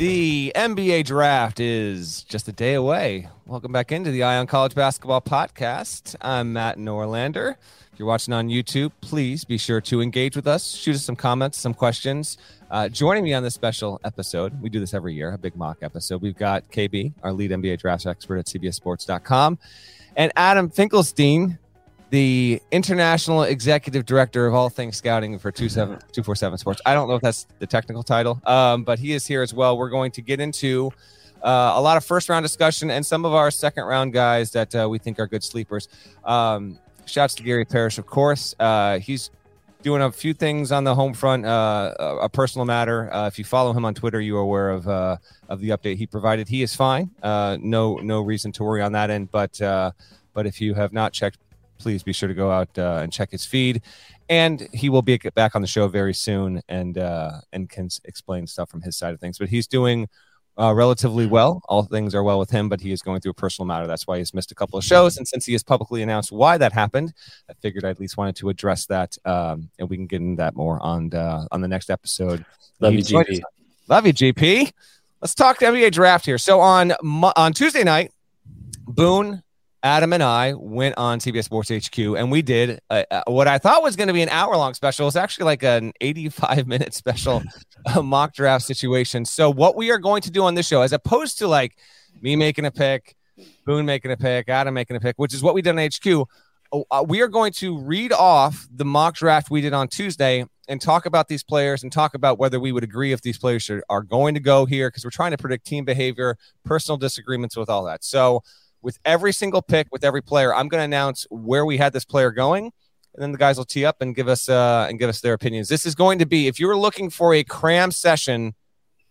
The NBA draft is just a day away. Welcome back into the Eye on College Basketball Podcast. I'm Matt Norlander. If you're watching on YouTube, please be sure to engage with us, shoot us some comments, some questions. Uh, joining me on this special episode, we do this every year, a big mock episode. We've got KB, our lead NBA draft expert at CBSSports.com, and Adam Finkelstein, the international executive director of all things scouting for 247 Sports. I don't know if that's the technical title, um, but he is here as well. We're going to get into uh, a lot of first round discussion and some of our second round guys that uh, we think are good sleepers. Um, shouts to Gary Parrish, of course. Uh, he's doing a few things on the home front, uh, a personal matter. Uh, if you follow him on Twitter, you are aware of uh, of the update he provided. He is fine. no no reason to worry on that end. But but if you have not checked please be sure to go out uh, and check his feed. And he will be back on the show very soon and uh, and can explain stuff from his side of things. But he's doing uh, relatively well. All things are well with him, but he is going through a personal matter. That's why he's missed a couple of shows. And since he has publicly announced why that happened, I figured I at least wanted to address that, um, and we can get into that more on the, on the next episode. Love you, GP. Love you, GP. Let's talk NBA draft here. So on on Tuesday night, Boone Adam and I went on CBS Sports HQ and we did uh, what I thought was going to be an hour long special. It's actually like an 85 minute special mock draft situation. So, what we are going to do on this show, as opposed to like me making a pick, Boone making a pick, Adam making a pick, which is what we did on HQ, uh, uh, we are going to read off the mock draft we did on Tuesday and talk about these players and talk about whether we would agree if these players should, are going to go here because we're trying to predict team behavior, personal disagreements with all that. So, with every single pick, with every player. I'm going to announce where we had this player going, and then the guys will tee up and give us uh, and give us their opinions. This is going to be if you're looking for a cram session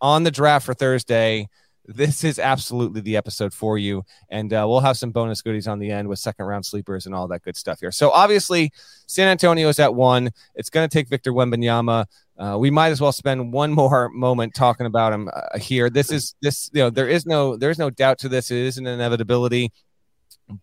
on the draft for Thursday. This is absolutely the episode for you, and uh, we'll have some bonus goodies on the end with second round sleepers and all that good stuff here. So obviously, San Antonio is at one. It's going to take Victor Wembanyama. Uh, we might as well spend one more moment talking about him uh, here. This is this you know there is no there is no doubt to this. It is an inevitability,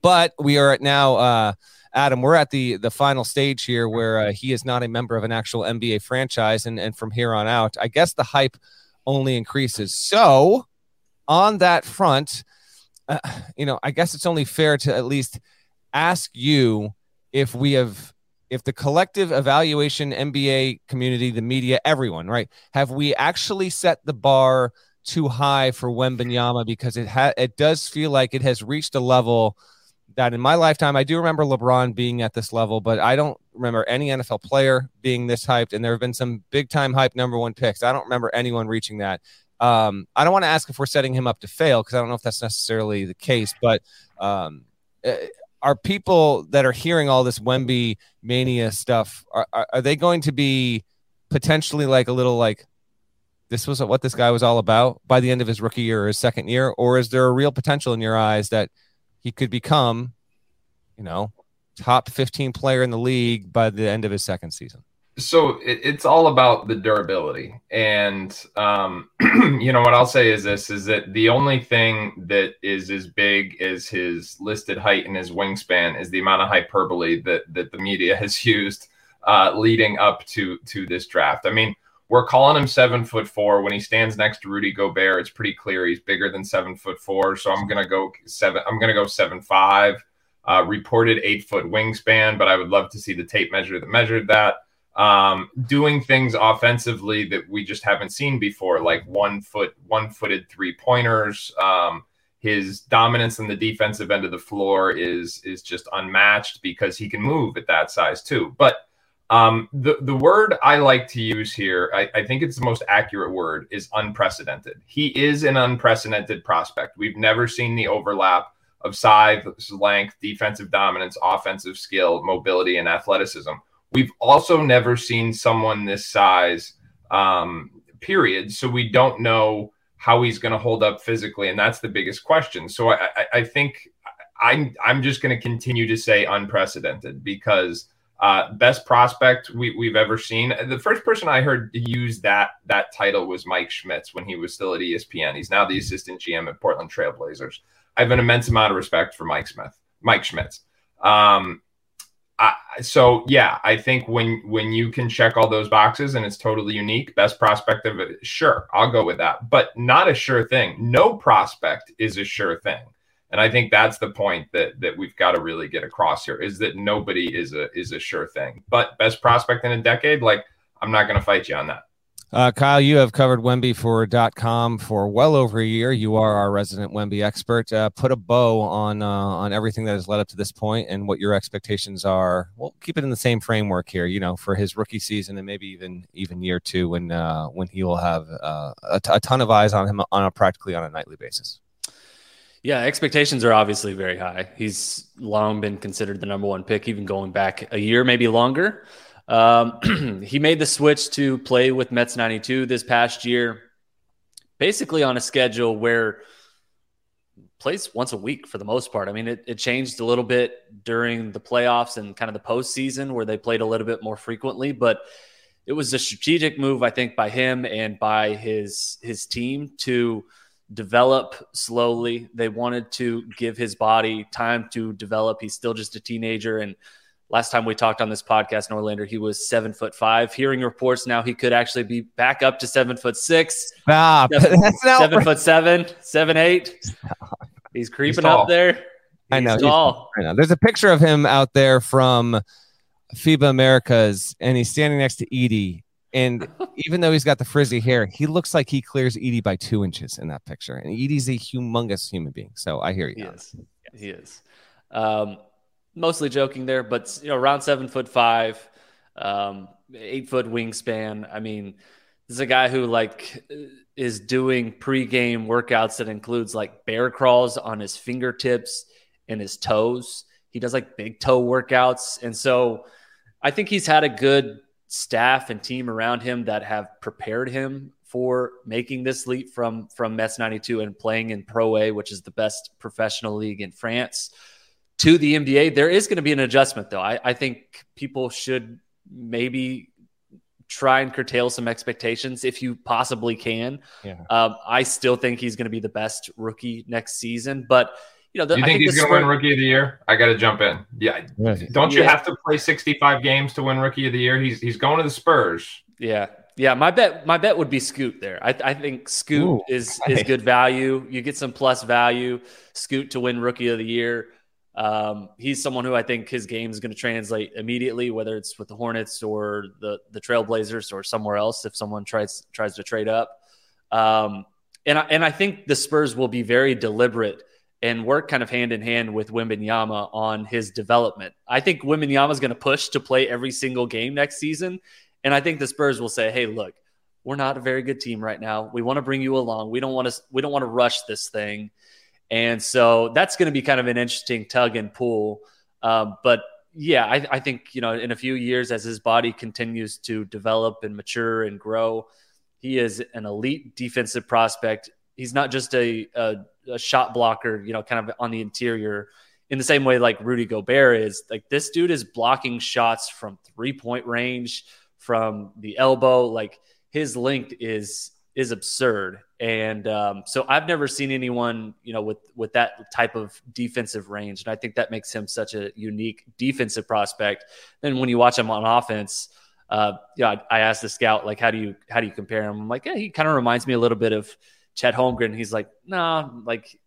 but we are at now. Uh, Adam, we're at the the final stage here where uh, he is not a member of an actual NBA franchise, and and from here on out, I guess the hype only increases. So, on that front, uh, you know, I guess it's only fair to at least ask you if we have if the collective evaluation NBA community, the media, everyone, right, have we actually set the bar too high for Wembanyama because it ha- it does feel like it has reached a level that in my lifetime I do remember LeBron being at this level, but I don't remember any NFL player being this hyped, and there have been some big time hype number one picks. I don't remember anyone reaching that. Um, I don't want to ask if we're setting him up to fail because I don't know if that's necessarily the case, but um, eh, are people that are hearing all this Wemby mania stuff are, are, are they going to be potentially like a little like this was what this guy was all about by the end of his rookie year or his second year? Or is there a real potential in your eyes that he could become you know top 15 player in the league by the end of his second season so it, it's all about the durability. And um, you know what i'll say is this is that the only thing that is as big as his listed height and his wingspan is the amount of hyperbole that that the media has used uh, leading up to to this draft. I mean we're calling him seven foot four. When he stands next to rudy gobert it's pretty clear he's bigger than seven foot four. So i'm gonna go seven i'm gonna go seven five Uh, reported eight foot wingspan, but I would love to see the tape measure that measured that. Um, doing things offensively that we just haven't seen before, like one foot, one footed three pointers. Um, his dominance on the defensive end of the floor is is just unmatched because he can move at that size too. But um, the the word I like to use here, I, I think it's the most accurate word, is unprecedented. He is an unprecedented prospect. We've never seen the overlap of size, length, defensive dominance, offensive skill, mobility, and athleticism. We've also never seen someone this size, um, period. So we don't know how he's going to hold up physically, and that's the biggest question. So I, I, I think I'm I'm just going to continue to say unprecedented because uh, best prospect we, we've ever seen. The first person I heard use that that title was Mike Schmitz when he was still at ESPN. He's now the assistant GM at Portland Trailblazers. I have an immense amount of respect for Mike Smith, Mike Schmitz. Um, I, so yeah, I think when when you can check all those boxes and it's totally unique, best prospect of it, sure, I'll go with that. But not a sure thing. No prospect is a sure thing. And I think that's the point that that we've got to really get across here is that nobody is a is a sure thing. But best prospect in a decade, like I'm not going to fight you on that. Uh, Kyle, you have covered Wemby for .com for well over a year. You are our resident Wemby expert. Uh, put a bow on uh, on everything that has led up to this point and what your expectations are. We'll keep it in the same framework here. You know, for his rookie season and maybe even even year two when uh, when he will have uh, a, t- a ton of eyes on him on a practically on a nightly basis. Yeah, expectations are obviously very high. He's long been considered the number one pick, even going back a year, maybe longer. Um, he made the switch to play with Mets 92 this past year, basically on a schedule where plays once a week for the most part. I mean, it, it changed a little bit during the playoffs and kind of the postseason where they played a little bit more frequently, but it was a strategic move, I think, by him and by his his team to develop slowly. They wanted to give his body time to develop. He's still just a teenager. And last time we talked on this podcast, Norlander, he was seven foot five. Hearing reports now he could actually be back up to seven foot six. Stop. Seven, That's not seven foot seven, seven, eight. He's creeping He's up there. He's I know. Tall. I know. There's a picture of him out there from FIBA Americas, and he's standing next to Edey and even though he's got the frizzy hair, he looks like he clears Edey by two inches in that picture. And Edey's a humongous human being. So I hear you. He is. He is. Um, mostly joking there, but you know, around seven foot five, um, eight foot wingspan. I mean, this is a guy who like is doing pre-game workouts that includes like bear crawls on his fingertips and his toes. He does like big toe workouts, and so I think he's had a good staff and team around him that have prepared him for making this leap from from Mets 92 and playing in Pro A, which is the best professional league in France, to the NBA. There is going to be an adjustment, though. I, I think people should maybe try and curtail some expectations if you possibly can. Yeah. Um, I still think he's going to be the best rookie next season, but you know, the, you think, think he's going to win Rookie of the Year? I got to jump in. Yeah, don't you yeah. have to play 65 games to win Rookie of the Year? He's he's going to the Spurs. Yeah, yeah. My bet my bet would be Scoot there. I, I think Scoot Ooh, is is good value. You get some plus value. Scoot to win Rookie of the Year. Um, he's someone who I think his game is going to translate immediately, whether it's with the Hornets or the the Trailblazers or somewhere else. If someone tries tries to trade up, um, and I, and I think the Spurs will be very deliberate and work kind of hand in hand with Wembanyama on his development. I think Wembanyama is going to push to play every single game next season, and I think the Spurs will say, "Hey, look, we're not a very good team right now. We want to bring you along. We don't want to we don't want to rush this thing." And so that's going to be kind of an interesting tug and pull. Um, but yeah, I, I think you know in a few years as his body continues to develop and mature and grow, he is an elite defensive prospect. He's not just a, a a shot blocker, you know, kind of on the interior in the same way like Rudy Gobert is. Like this dude is blocking shots from three point range, from the elbow. Like his length is is absurd. And um, so I've never seen anyone, you know, with with that type of defensive range, and I think that makes him such a unique defensive prospect. Then when you watch him on offense, uh, yeah, I, I asked the scout like, how do you how do you compare him? I'm like, yeah, he kind of reminds me a little bit of Chet Holmgren. He's like, nah, like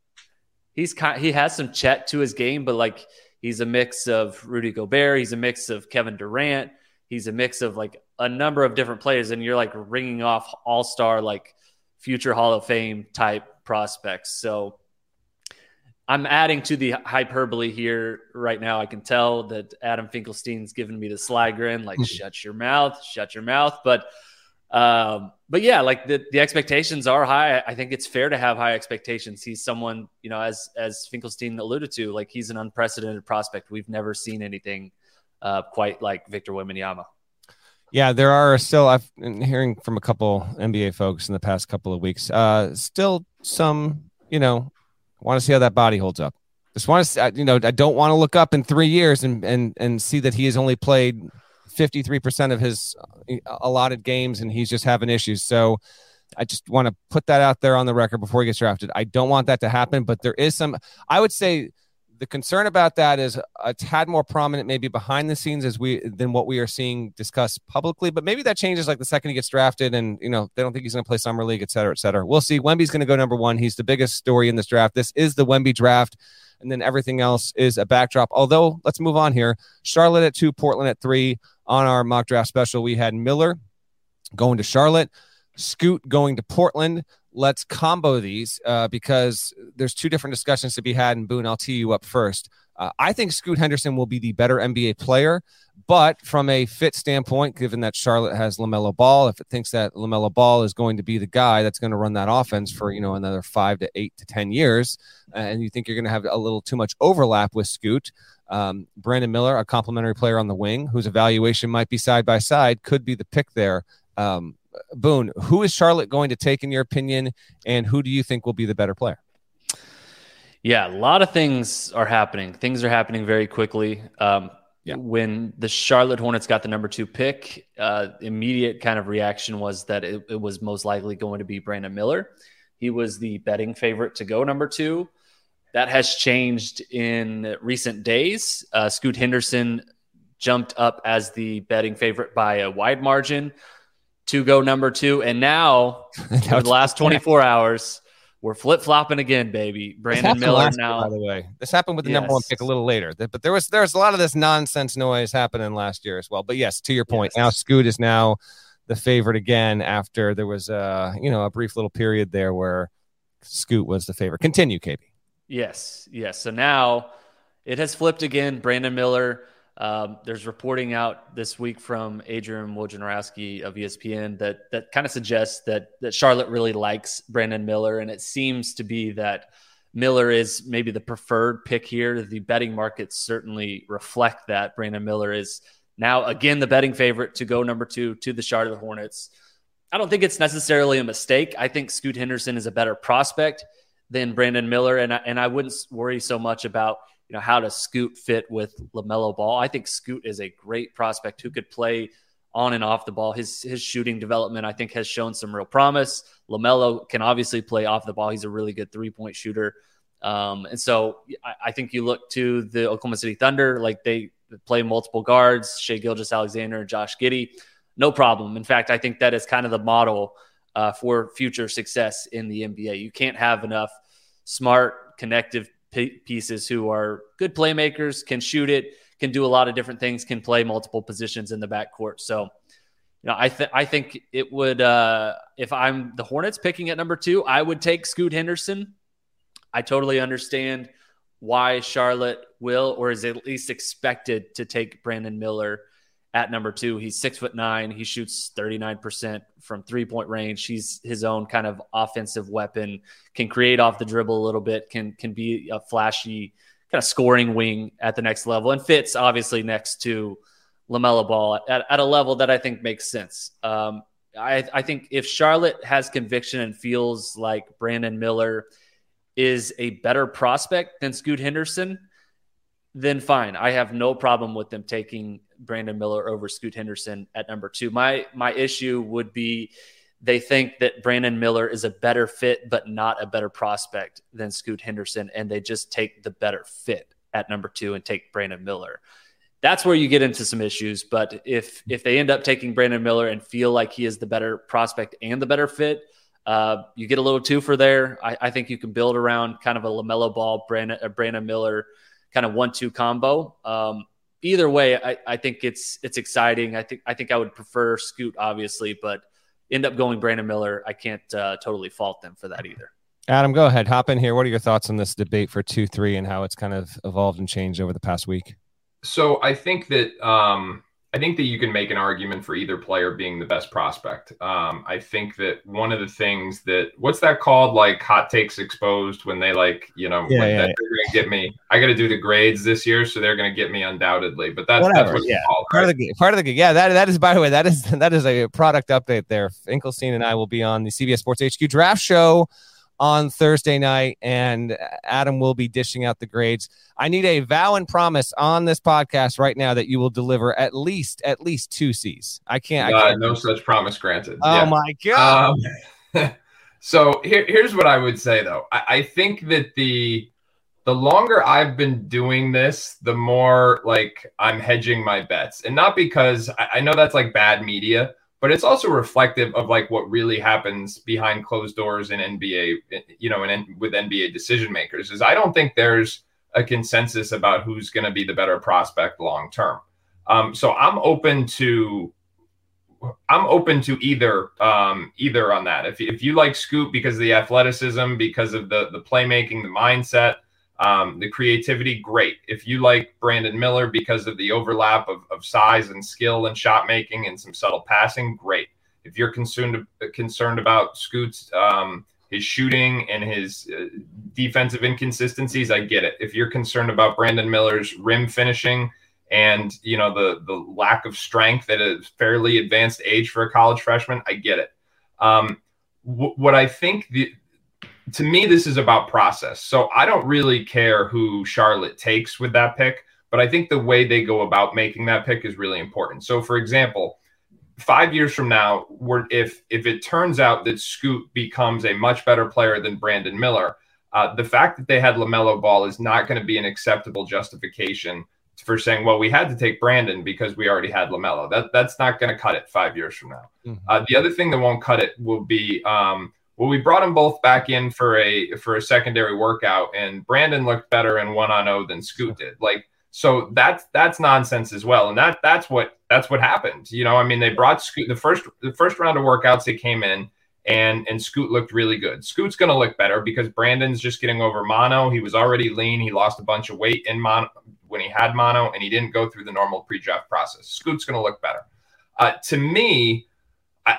he's kind, he has some Chet to his game, but like He's a mix of Rudy Gobert. He's a mix of Kevin Durant. He's a mix of like a number of different players, and you're like ringing off all star, like future Hall of Fame type prospects. So I'm adding to the hyperbole here right now. I can tell that Adam Finkelstein's giving me the sly grin, like "shut your mouth, shut your mouth." But, um, but yeah, like the the expectations are high. I think it's fair to have high expectations. He's someone, you know, as as Finkelstein alluded to, like he's an unprecedented prospect. We've never seen anything uh, quite like Victor Wembanyama. Yeah, there are still. I've been hearing from a couple NBA folks in the past couple of weeks. Uh, still some, you know, want to see how that body holds up. Just want to, you know, I don't want to look up in three years and and and see that he has only played fifty three percent of his uh, allotted games and he's just having issues. So I just want to put that out there on the record before he gets drafted. I don't want that to happen, but there is some. I would say the concern about that is a tad more prominent maybe behind the scenes as we than what we are seeing discussed publicly but maybe that changes like the second he gets drafted and you know they don't think he's going to play summer league et cetera et cetera. We'll see. Wemby's going to go number one. He's the biggest story in this draft. This is the wemby draft and then everything else is a backdrop. Although let's move on here. Charlotte at two portland at three. On our mock draft special we had miller going to charlotte scoot going to portland let's combo these uh, because there's two different discussions to be had. And Boone, I'll tee you up first. Uh, I think Scoot Henderson will be the better NBA player, but from a fit standpoint, given that Charlotte has LaMelo Ball, if it thinks that LaMelo Ball is going to be the guy that's going to run that offense for you know another five to eight to ten years, and you think you're going to have a little too much overlap with Scoot. Um, Brandon Miller, a complimentary player on the wing, whose evaluation might be side by side, could be the pick there. Um, Boone, who is Charlotte going to take in your opinion, and who do you think will be the better player? Yeah, a lot of things are happening. Things are happening very quickly. Um, yeah. When the Charlotte Hornets got the number two pick, uh, immediate kind of reaction was that it, it, was most likely going to be Brandon Miller. He was the betting favorite to go number two. That has changed in recent days. Uh, Scoot Henderson jumped up as the betting favorite by a wide margin to go number two. And now, for the last 24 hours, we're flip flopping again, baby. Brandon Miller now. By the way, this happened with the yes. number one pick a little later, but there was there's a lot of this nonsense noise happening last year as well. But yes, to your point, yes. now Scoot is now the favorite again after there was a you know a brief little period there where Scoot was the favorite. Continue, KB. Yes, yes. So now it has flipped again. Brandon Miller um, there's reporting out this week from Adrian Wojnarowski of ESPN that that kind of suggests that that Charlotte really likes Brandon Miller, and it seems to be that Miller is maybe the preferred pick here. The betting markets certainly reflect that Brandon Miller is now again the betting favorite to go number two to the Charlotte Hornets. I don't think it's necessarily a mistake. I think Scoot Henderson is a better prospect than Brandon Miller, and I, and I wouldn't worry so much about you know, how does Scoot fit with LaMelo Ball? I think Scoot is a great prospect who could play on and off the ball. His his shooting development, I think, has shown some real promise. LaMelo can obviously play off the ball. He's a really good three point shooter. Um, and so I, I, think you look to the Oklahoma City Thunder, like they play multiple guards, Shai Gilgeous-Alexander and Josh Giddey. No problem. In fact, I think that is kind of the model uh, for future success in the NBA. You can't have enough smart, connective pieces who are good playmakers, can shoot it, can do a lot of different things, can play multiple positions in the backcourt. So, you know, I think I think it would uh, if I'm the Hornets picking at number two, I would take Scoot Henderson. I totally understand why Charlotte will or is at least expected to take Brandon Miller at number two. He's six foot nine. He shoots 39% from three point range. He's his own kind of offensive weapon, can create off the dribble a little bit, can, can be a flashy kind of scoring wing at the next level and fits obviously next to LaMelo Ball at, at a level that I think makes sense. Um, I, I think if Charlotte has conviction and feels like Brandon Miller is a better prospect than Scoot Henderson, then fine. I have no problem with them taking Brandon Miller over Scoot Henderson at number two. My my issue would be they think that Brandon Miller is a better fit, but not a better prospect than Scoot Henderson, and they just take the better fit at number two and take Brandon Miller. That's where you get into some issues. But if if they end up taking Brandon Miller and feel like he is the better prospect and the better fit, uh, you get a little two for there. I, I, think you can build around kind of a LaMelo Ball, Brandon, uh, Brandon Miller kind of one-two combo. Um, either way, I, I think it's it's exciting. I think I think I would prefer Scoot, obviously, but end up going Brandon Miller. I can't uh, totally fault them for that either. Adam, go ahead, hop in here. What are your thoughts on this debate for two three and how it's kind of evolved and changed over the past week? So I think that um, I think that you can make an argument for either player being the best prospect. Um, I think that one of the things that what's that called, like hot takes exposed, when they like, you know, yeah, yeah, they're gonna get me. I got to do the grades this year, so they're gonna get me undoubtedly. But that's Whatever, that's what yeah. Called, part right? of the part of the yeah that that is by the way that is that is a product update there. Finkelstein and I will be on the CBS Sports HQ draft show on Thursday night, and Adam will be dishing out the grades. I need a vow and promise on this podcast right now that you will deliver at least at least two C's. I can't. Uh, I can't. no such promise granted. Oh yeah. my god. Um, so here, here's what I would say though. I, I think that the the longer I've been doing this, the more like I'm hedging my bets, and not because I, I know that's like bad media but it's also reflective of like what really happens behind closed doors in NBA, you know, and with NBA decision makers. Is I don't think there's a consensus about who's going to be the better prospect long term. Um, so I'm open to I'm open to either um, either on that. If if you like Scoot because of the athleticism, because of the the playmaking, the mindset, um, the creativity, great. If you like Brandon Miller because of the overlap of, of size and skill and shot making and some subtle passing, great. If you're concerned concerned about Scoot's um, his shooting and his uh, defensive inconsistencies, I get it. If you're concerned about Brandon Miller's rim finishing and you know the the lack of strength at a fairly advanced age for a college freshman, I get it. Um, what I think the to me, this is about process. So I don't really care who Charlotte takes with that pick, but I think the way they go about making that pick is really important. So, for example, five years from now, if if it turns out that Scoot becomes a much better player than Brandon Miller, uh, the fact that they had LaMelo Ball is not going to be an acceptable justification for saying, well, we had to take Brandon because we already had LaMelo. That that's not going to cut it five years from now. Mm-hmm. Uh, the other thing that won't cut it will be um, well, we brought them both back in for a for a secondary workout, and Brandon looked better in one on zero than Scoot did. Like, so that's that's nonsense as well, and that that's what that's what happened. You know, I mean, they brought Scoot the first the first round of workouts. They came in, and and Scoot looked really good. Scoot's going to look better because Brandon's just getting over mono. He was already lean. He lost a bunch of weight in mono when he had mono, and he didn't go through the normal pre-draft process. Scoot's going to look better. Uh, to me,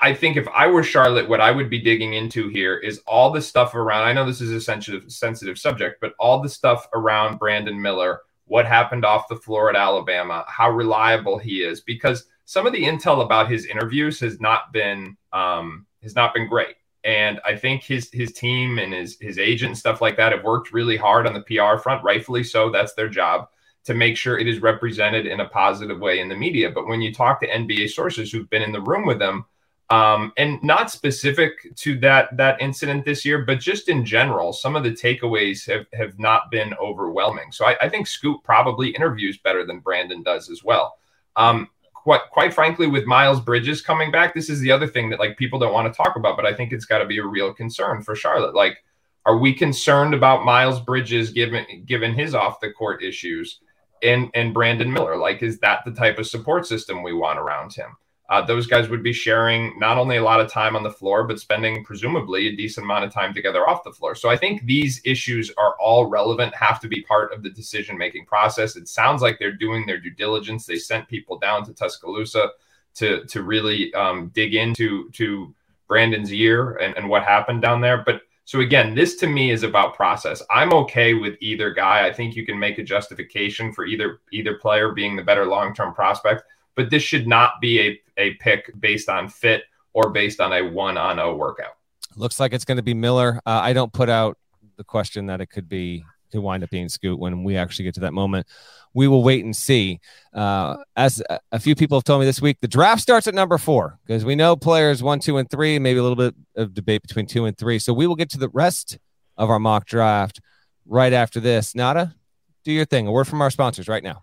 I think if I were Charlotte, what I would be digging into here is all the stuff around. I know this is a sensitive, sensitive subject, but all the stuff around Brandon Miller, what happened off the floor at Alabama, how reliable he is, because some of the intel about his interviews has not been um, has not been great. And I think his his team and his his agent and stuff like that have worked really hard on the PR front, rightfully so. That's their job to make sure it is represented in a positive way in the media. But when you talk to NBA sources who've been in the room with them um, and not specific to that that incident this year, but just in general, some of the takeaways have have not been overwhelming. So I, I think Scoot probably interviews better than Brandon does as well. Um, quite quite frankly, with Miles Bridges coming back, this is the other thing that like people don't want to talk about, but I think it's got to be a real concern for Charlotte. Like, are we concerned about Miles Bridges given given his off the court issues? And, and Brandon Miller, like, is that the type of support system we want around him? Uh, those guys would be sharing not only a lot of time on the floor, but spending presumably a decent amount of time together off the floor. So I think these issues are all relevant, have to be part of the decision making process. It sounds like they're doing their due diligence. They sent people down to Tuscaloosa to to really um, dig into to Brandon's year and, and what happened down there. But so again, this to me is about process. I'm okay with either guy. I think you can make a justification for either either player being the better long term prospect but this should not be a, a pick based on fit or based on a one on a workout. Looks like it's going to be Miller. Uh, I don't put out the question that it could be to wind up being Scoot when we actually get to that moment. We will wait and see. Uh, as a few people have told me this week, the draft starts at number four because we know players one, two, and three, maybe a little bit of debate between two and three. So we will get to the rest of our mock draft right after this. Nata, do your thing. A word from our sponsors right now.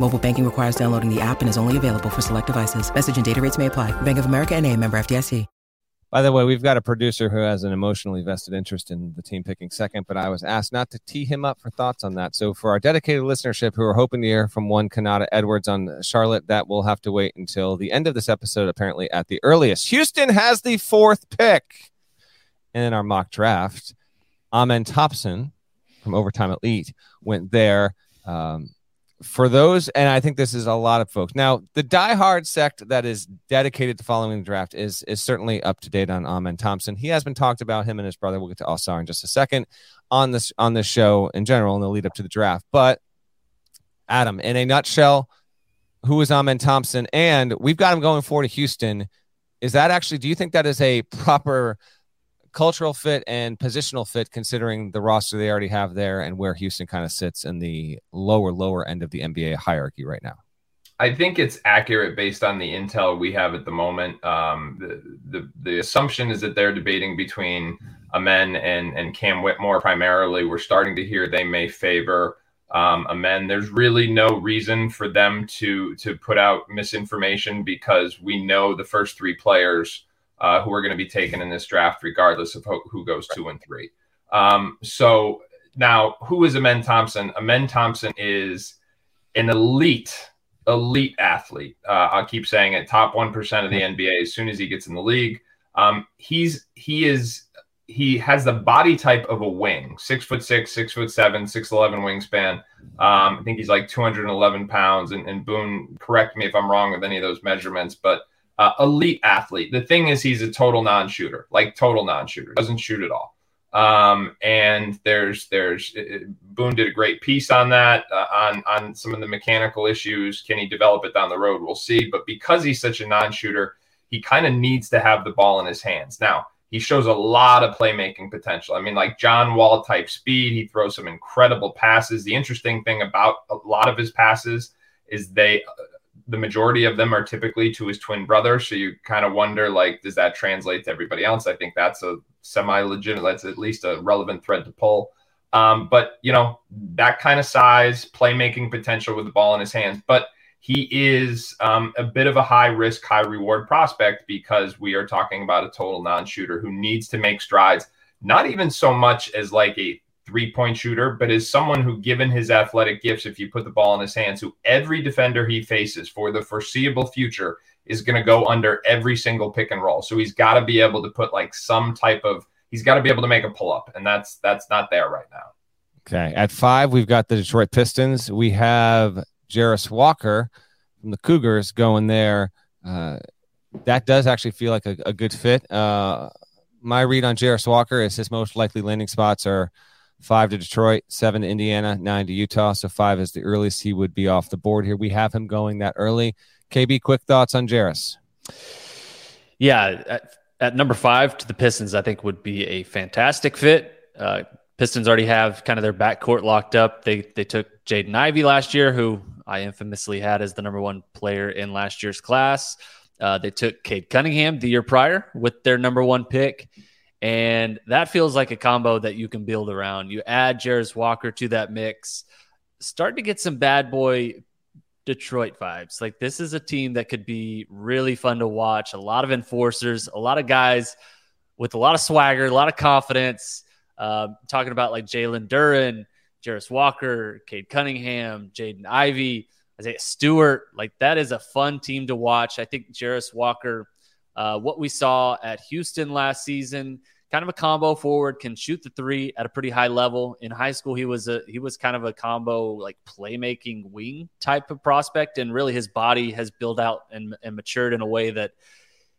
Mobile banking requires downloading the app and is only available for select devices. Message and data rates may apply. Bank of America and a member FDIC. By the way, we've got a producer who has an emotionally vested interest in the team picking second, but I was asked not to tee him up for thoughts on that. So for our dedicated listenership who are hoping to hear from one Kanata Edwards on Charlotte, that will have to wait until the end of this episode, apparently at the earliest. Houston has the fourth pick in our mock draft. Amen Thompson from Overtime Elite went there. Um, for those, and I think this is a lot of folks. Now, the diehard sect that is dedicated to following the draft is is certainly up to date on Amen Thompson. He has been talked about him and his brother. We'll get to Ausar in just a second on this on this show in general in the lead up to the draft. But Adam, in a nutshell, who is Amen Thompson? And we've got him going for to Houston. Is that actually? Do you think that is a proper cultural fit and positional fit, considering the roster they already have there and where Houston kind of sits in the lower, lower end of the NBA hierarchy right now? I think it's accurate based on the intel we have at the moment. Um, the, the, the assumption is that they're debating between Amen and and Cam Whitmore primarily. We're starting to hear they may favor um, Amen. There's really no reason for them to to put out misinformation because we know the first three players uh, who are going to be taken in this draft, regardless of who, who goes two and three. Um, so now, who is Amen Thompson? Amen Thompson is an elite, elite athlete. Uh, I'll keep saying it, top one percent of the NBA. As soon as he gets in the league, um, he's he is he has the body type of a wing, six foot six, six foot seven, six eleven wingspan. Um, I think he's like 211 pounds. And, and Boone, correct me if I'm wrong with any of those measurements, but uh, elite athlete. The thing is, he's a total non-shooter, like total non-shooter, doesn't shoot at all. Um, and there's there's it, Boone did a great piece on that uh, on on some of the mechanical issues. Can he develop it down the road? We'll see. But because he's such a non-shooter, he kind of needs to have the ball in his hands. Now he shows a lot of playmaking potential. I mean, like John Wall type speed. He throws some incredible passes. The interesting thing about a lot of his passes is they the majority of them are typically to his twin brother. So you kind of wonder, like, does that translate to everybody else? I think that's a semi legitimate, that's at least a relevant thread to pull. Um, but, you know, that kind of size, playmaking potential with the ball in his hands. But he is um, a bit of a high risk, high reward prospect because we are talking about a total non shooter who needs to make strides, not even so much as like a three point shooter, but is someone who, given his athletic gifts, if you put the ball in his hands, who every defender he faces for the foreseeable future is going to go under every single pick and roll. So he's got to be able to put like some type of, he's got to be able to make a pull up, and that's that's not there right now. Okay, at five we've got the Detroit Pistons. We have Jarace Walker from the Cougars going there. Uh, that does actually feel like a, a good fit. Uh, my read on Jarace Walker is his most likely landing spots are five to Detroit, seven to Indiana, nine to Utah. So five is the earliest he would be off the board here. We have him going that early. KB, quick thoughts on Jarace? Yeah, at, at, number five to the Pistons, I think would be a fantastic fit. Uh, Pistons already have kind of their backcourt locked up. They they took Jaden Ivey last year, who I infamously had as the number one player in last year's class. Uh, they took Cade Cunningham the year prior with their number one pick. And that feels like a combo that you can build around. You add Jarace Walker to that mix, start to get some bad boy Detroit vibes. Like this is a team that could be really fun to watch. A lot of enforcers, a lot of guys with a lot of swagger, a lot of confidence. Uh, talking about like Jalen Duren, Jarace Walker, Cade Cunningham, Jaden Ivey, Isaiah Stewart. Like that is a fun team to watch. I think Jarace Walker Uh, what we saw at Houston last season, kind of a combo forward, can shoot the three at a pretty high level. In high school, he was a he was kind of a combo like playmaking wing type of prospect, and really his body has built out and, and matured in a way that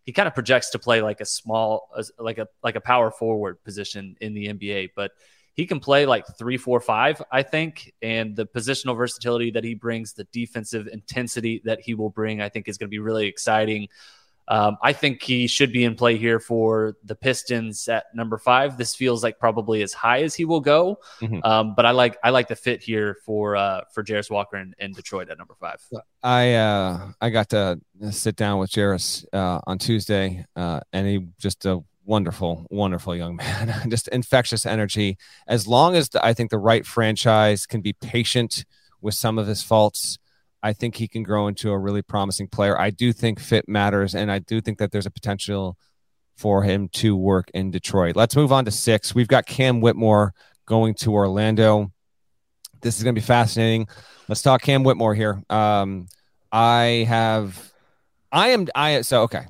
he kind of projects to play like a small like a like a power forward position in the NBA, but he can play like three, four, five, I think. And the positional versatility that he brings, the defensive intensity that he will bring, I think is going to be really exciting. Um, I think he should be in play here for the Pistons at number five. This feels like probably as high as he will go, mm-hmm. um, but I like I like the fit here for uh, for Jarace Walker in, in, Detroit at number five. I uh, I got to sit down with Jarace uh, on Tuesday, uh, and he just a wonderful, wonderful young man, just infectious energy. As long as the, I think the right franchise can be patient with some of his faults I think he can grow into a really promising player. I do think fit matters, and I do think that there's a potential for him to work in Detroit. Let's move on to six. We've got Cam Whitmore going to Orlando. This is going to be fascinating. Let's talk Cam Whitmore here. Um, I have, I am, I so okay.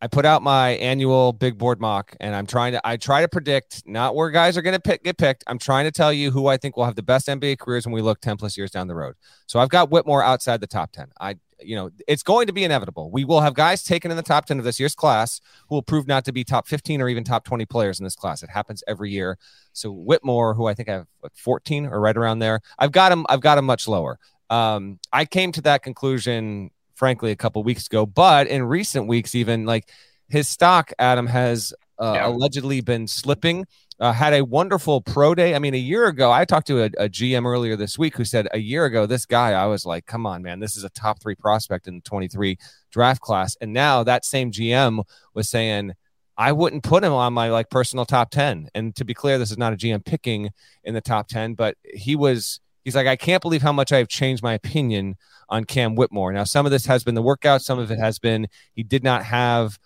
I put out my annual big board mock, and I'm trying to I try to predict not where guys are going to pick, get picked. I'm trying to tell you who I think will have the best NBA careers when we look 10 plus years down the road. So I've got Whitmore outside the top 10. I you know it's going to be inevitable. We will have guys taken in the top 10 of this year's class who will prove not to be top 15 or even top 20 players in this class. It happens every year. So Whitmore, who I think I have what, 14 or right around there, I've got him. I've got him much lower. Um, I came to that conclusion frankly a couple weeks ago. But in recent weeks, even like his stock, Adam has uh, yeah. allegedly been slipping. Uh, had a wonderful pro day. I mean, a year ago, I talked to a, a, GM earlier this week who said a year ago, this guy, I was like, come on, man, this is a top three prospect in the 23 draft class. And now that same GM was saying, I wouldn't put him on my like personal top 10. And to be clear, this is not a GM picking in the top 10, but he was, he's like, I can't believe how much I've changed my opinion on Cam Whitmore. Now, some of this has been the workout, some of it has been he did not have,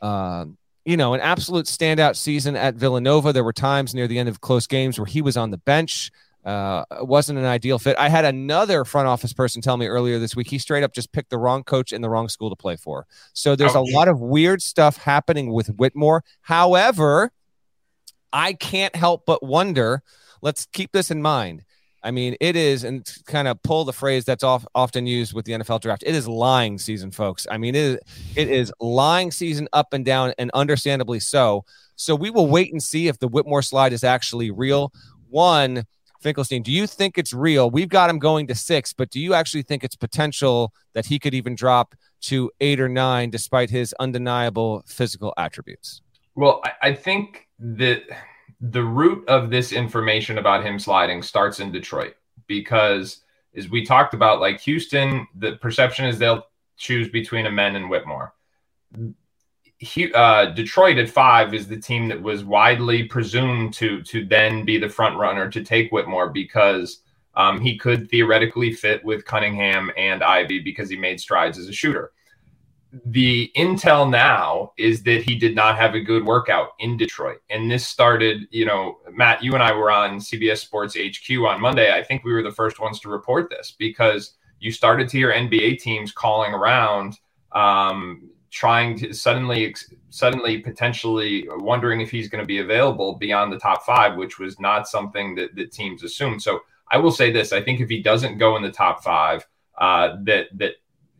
uh, you know, an absolute standout season at Villanova. There were times near the end of close games where he was on the bench. Uh, wasn't an ideal fit. I had another front office person tell me earlier this week he straight up just picked the wrong coach in the wrong school to play for. So there's a lot of weird stuff happening with Whitmore. However, I can't help but wonder. Let's keep this in mind. I mean, it is, and kind of pull the phrase that's off, often used with the NFL draft. It is lying season, folks. I mean, it is, it is lying season up and down, and understandably so. So we will wait and see if the Whitmore slide is actually real. One, Finkelstein, do you think it's real? We've got him going to six, but do you actually think it's potential that he could even drop to eight or nine despite his undeniable physical attributes? Well, I, I think that the root of this information about him sliding starts in Detroit because, as we talked about, like Houston, the perception is they'll choose between Amen and Whitmore. He, uh, Detroit at five is the team that was widely presumed to to then be the front runner to take Whitmore because um, he could theoretically fit with Cunningham and Ivey because he made strides as a shooter the intel now is that he did not have a good workout in Detroit. And this started, you know, Matt, you and I were on CBS Sports HQ on Monday. I think we were the first ones to report this because you started to hear NBA teams calling around, um, trying to suddenly, suddenly potentially wondering if he's going to be available beyond the top five, which was not something that, that teams assumed. So I will say this: I think if he doesn't go in the top five, uh, that that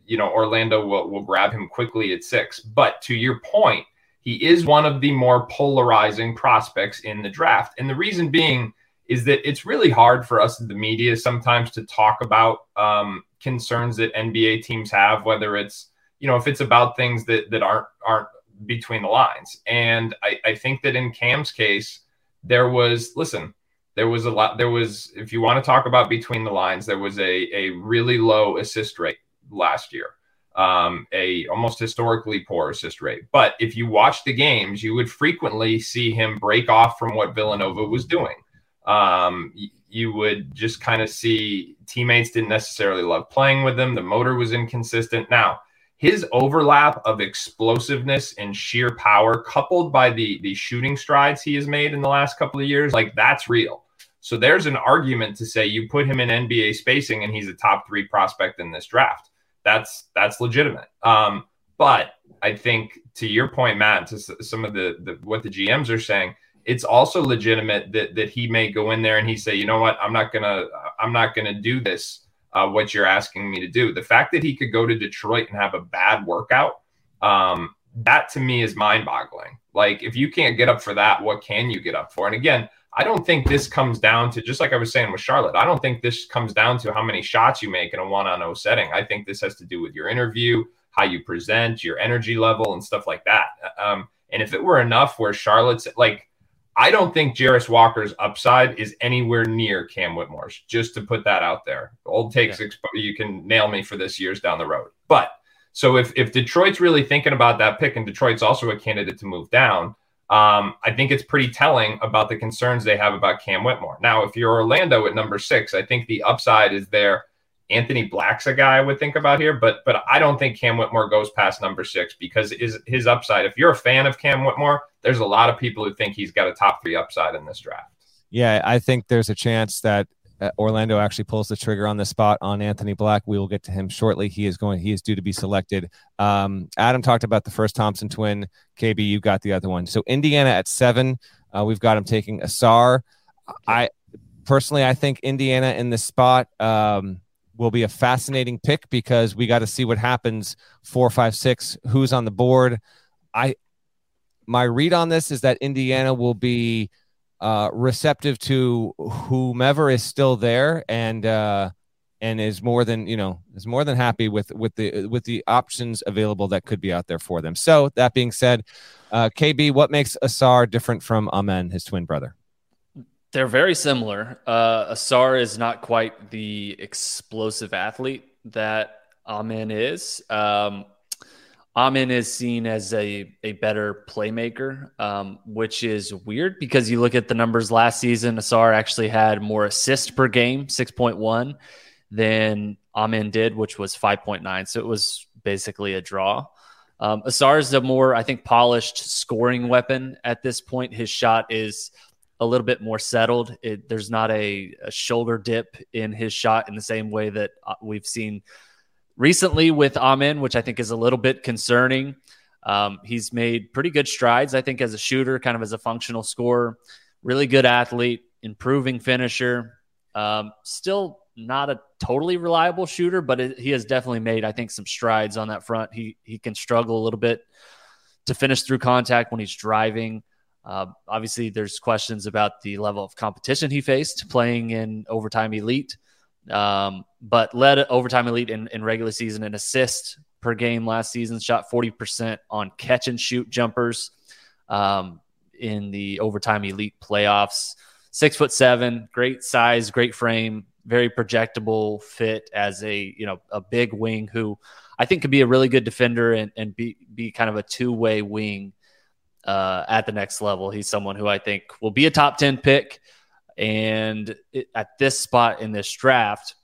you know, Orlando will, will grab him quickly at six. But to your point, he is one of the more polarizing prospects in the draft. And the reason being is that it's really hard for us the media sometimes to talk about um, concerns that NBA teams have, whether it's, you know, if it's about things that, that aren't, aren't between the lines. And I, I think that in Cam's case, there was, listen, there was a lot, there was, if you want to talk about between the lines, there was a, a really low assist rate last year. Um, a almost historically poor assist rate. But if you watch the games, you would frequently see him break off from what Villanova was doing. Um, you would just kind of see teammates didn't necessarily love playing with him. The motor was inconsistent. Now, his overlap of explosiveness and sheer power, coupled by the the shooting strides he has made in the last couple of years, like that's real. So there's an argument to say you put him in NBA spacing and he's a top three prospect in this draft that's that's legitimate. Um, but I think to your point, Matt, to some of the, the what the GMs are saying, it's also legitimate that that he may go in there and he say, you know what, I'm not gonna I'm not gonna do this. Uh, what you're asking me to do. The fact that he could go to Detroit and have a bad workout, um, that to me is mind boggling. Like, if you can't get up for that, what can you get up for? And again, I don't think this comes down to just like I was saying with Charlotte. I don't think this comes down to how many shots you make in a one on zero setting. I think this has to do with your interview, how you present, your energy level, and stuff like that. Um, and if it were enough where Charlotte's like, I don't think Jarace Walker's upside is anywhere near Cam Whitmore's, just to put that out there. Old takes, yeah. expo- you can nail me for this years down the road. But so if, if Detroit's really thinking about that pick, and Detroit's also a candidate to move down, um, I think it's pretty telling about the concerns they have about Cam Whitmore. Now, if you're Orlando at number six, I think the upside is there. Anthony Black's a guy I would think about here, but but I don't think Cam Whitmore goes past number six because is his upside. If you're a fan of Cam Whitmore, there's a lot of people who think he's got a top three upside in this draft. Yeah, I think there's a chance that uh, Orlando actually pulls the trigger on the spot on Anthony Black. We will get to him shortly. He is going. He is due to be selected. Um, Adam talked about the first Thompson twin. KB, you got the other one. So Indiana at seven. Uh, we've got him taking Ausar. I personally, I think Indiana in this spot um, will be a fascinating pick because we got to see what happens. Four, five, six. Who's on the board? I my read on this is that Indiana will be uh, receptive to whomever is still there and uh, and is more than you know is more than happy with with the with the options available that could be out there for them. So that being said, uh, KB, what makes Ausar different from Amen, his twin brother? They're very similar. Uh, Ausar is not quite the explosive athlete that Amen is. Um, Amen is seen as a, a better playmaker, um, which is weird because you look at the numbers last season, Ausar actually had more assists per game, 6.1, than Amen did, which was 5.9. So it was basically a draw. Um, Ausar is a more, I think, polished scoring weapon at this point. His shot is a little bit more settled. It, there's not a, a shoulder dip in his shot in the same way that uh, we've seen – recently with Amen, which I think is a little bit concerning. Um, he's made pretty good strides, I think, as a shooter, kind of as a functional scorer. Really good athlete, improving finisher. Um, still not a totally reliable shooter, but it, he has definitely made, I think, some strides on that front. He he can struggle a little bit to finish through contact when he's driving. Uh, obviously, there's questions about the level of competition he faced playing in overtime elite. Um, but led overtime elite in, in regular season and assist per game last season. Shot 40% on catch and shoot jumpers um, in the overtime elite playoffs. Six foot seven, great size, great frame, very projectable fit as a you know a big wing who I think could be a really good defender and, and be be kind of a two way wing uh, at the next level. He's someone who I think will be a top ten pick. And it, at this spot in this draft,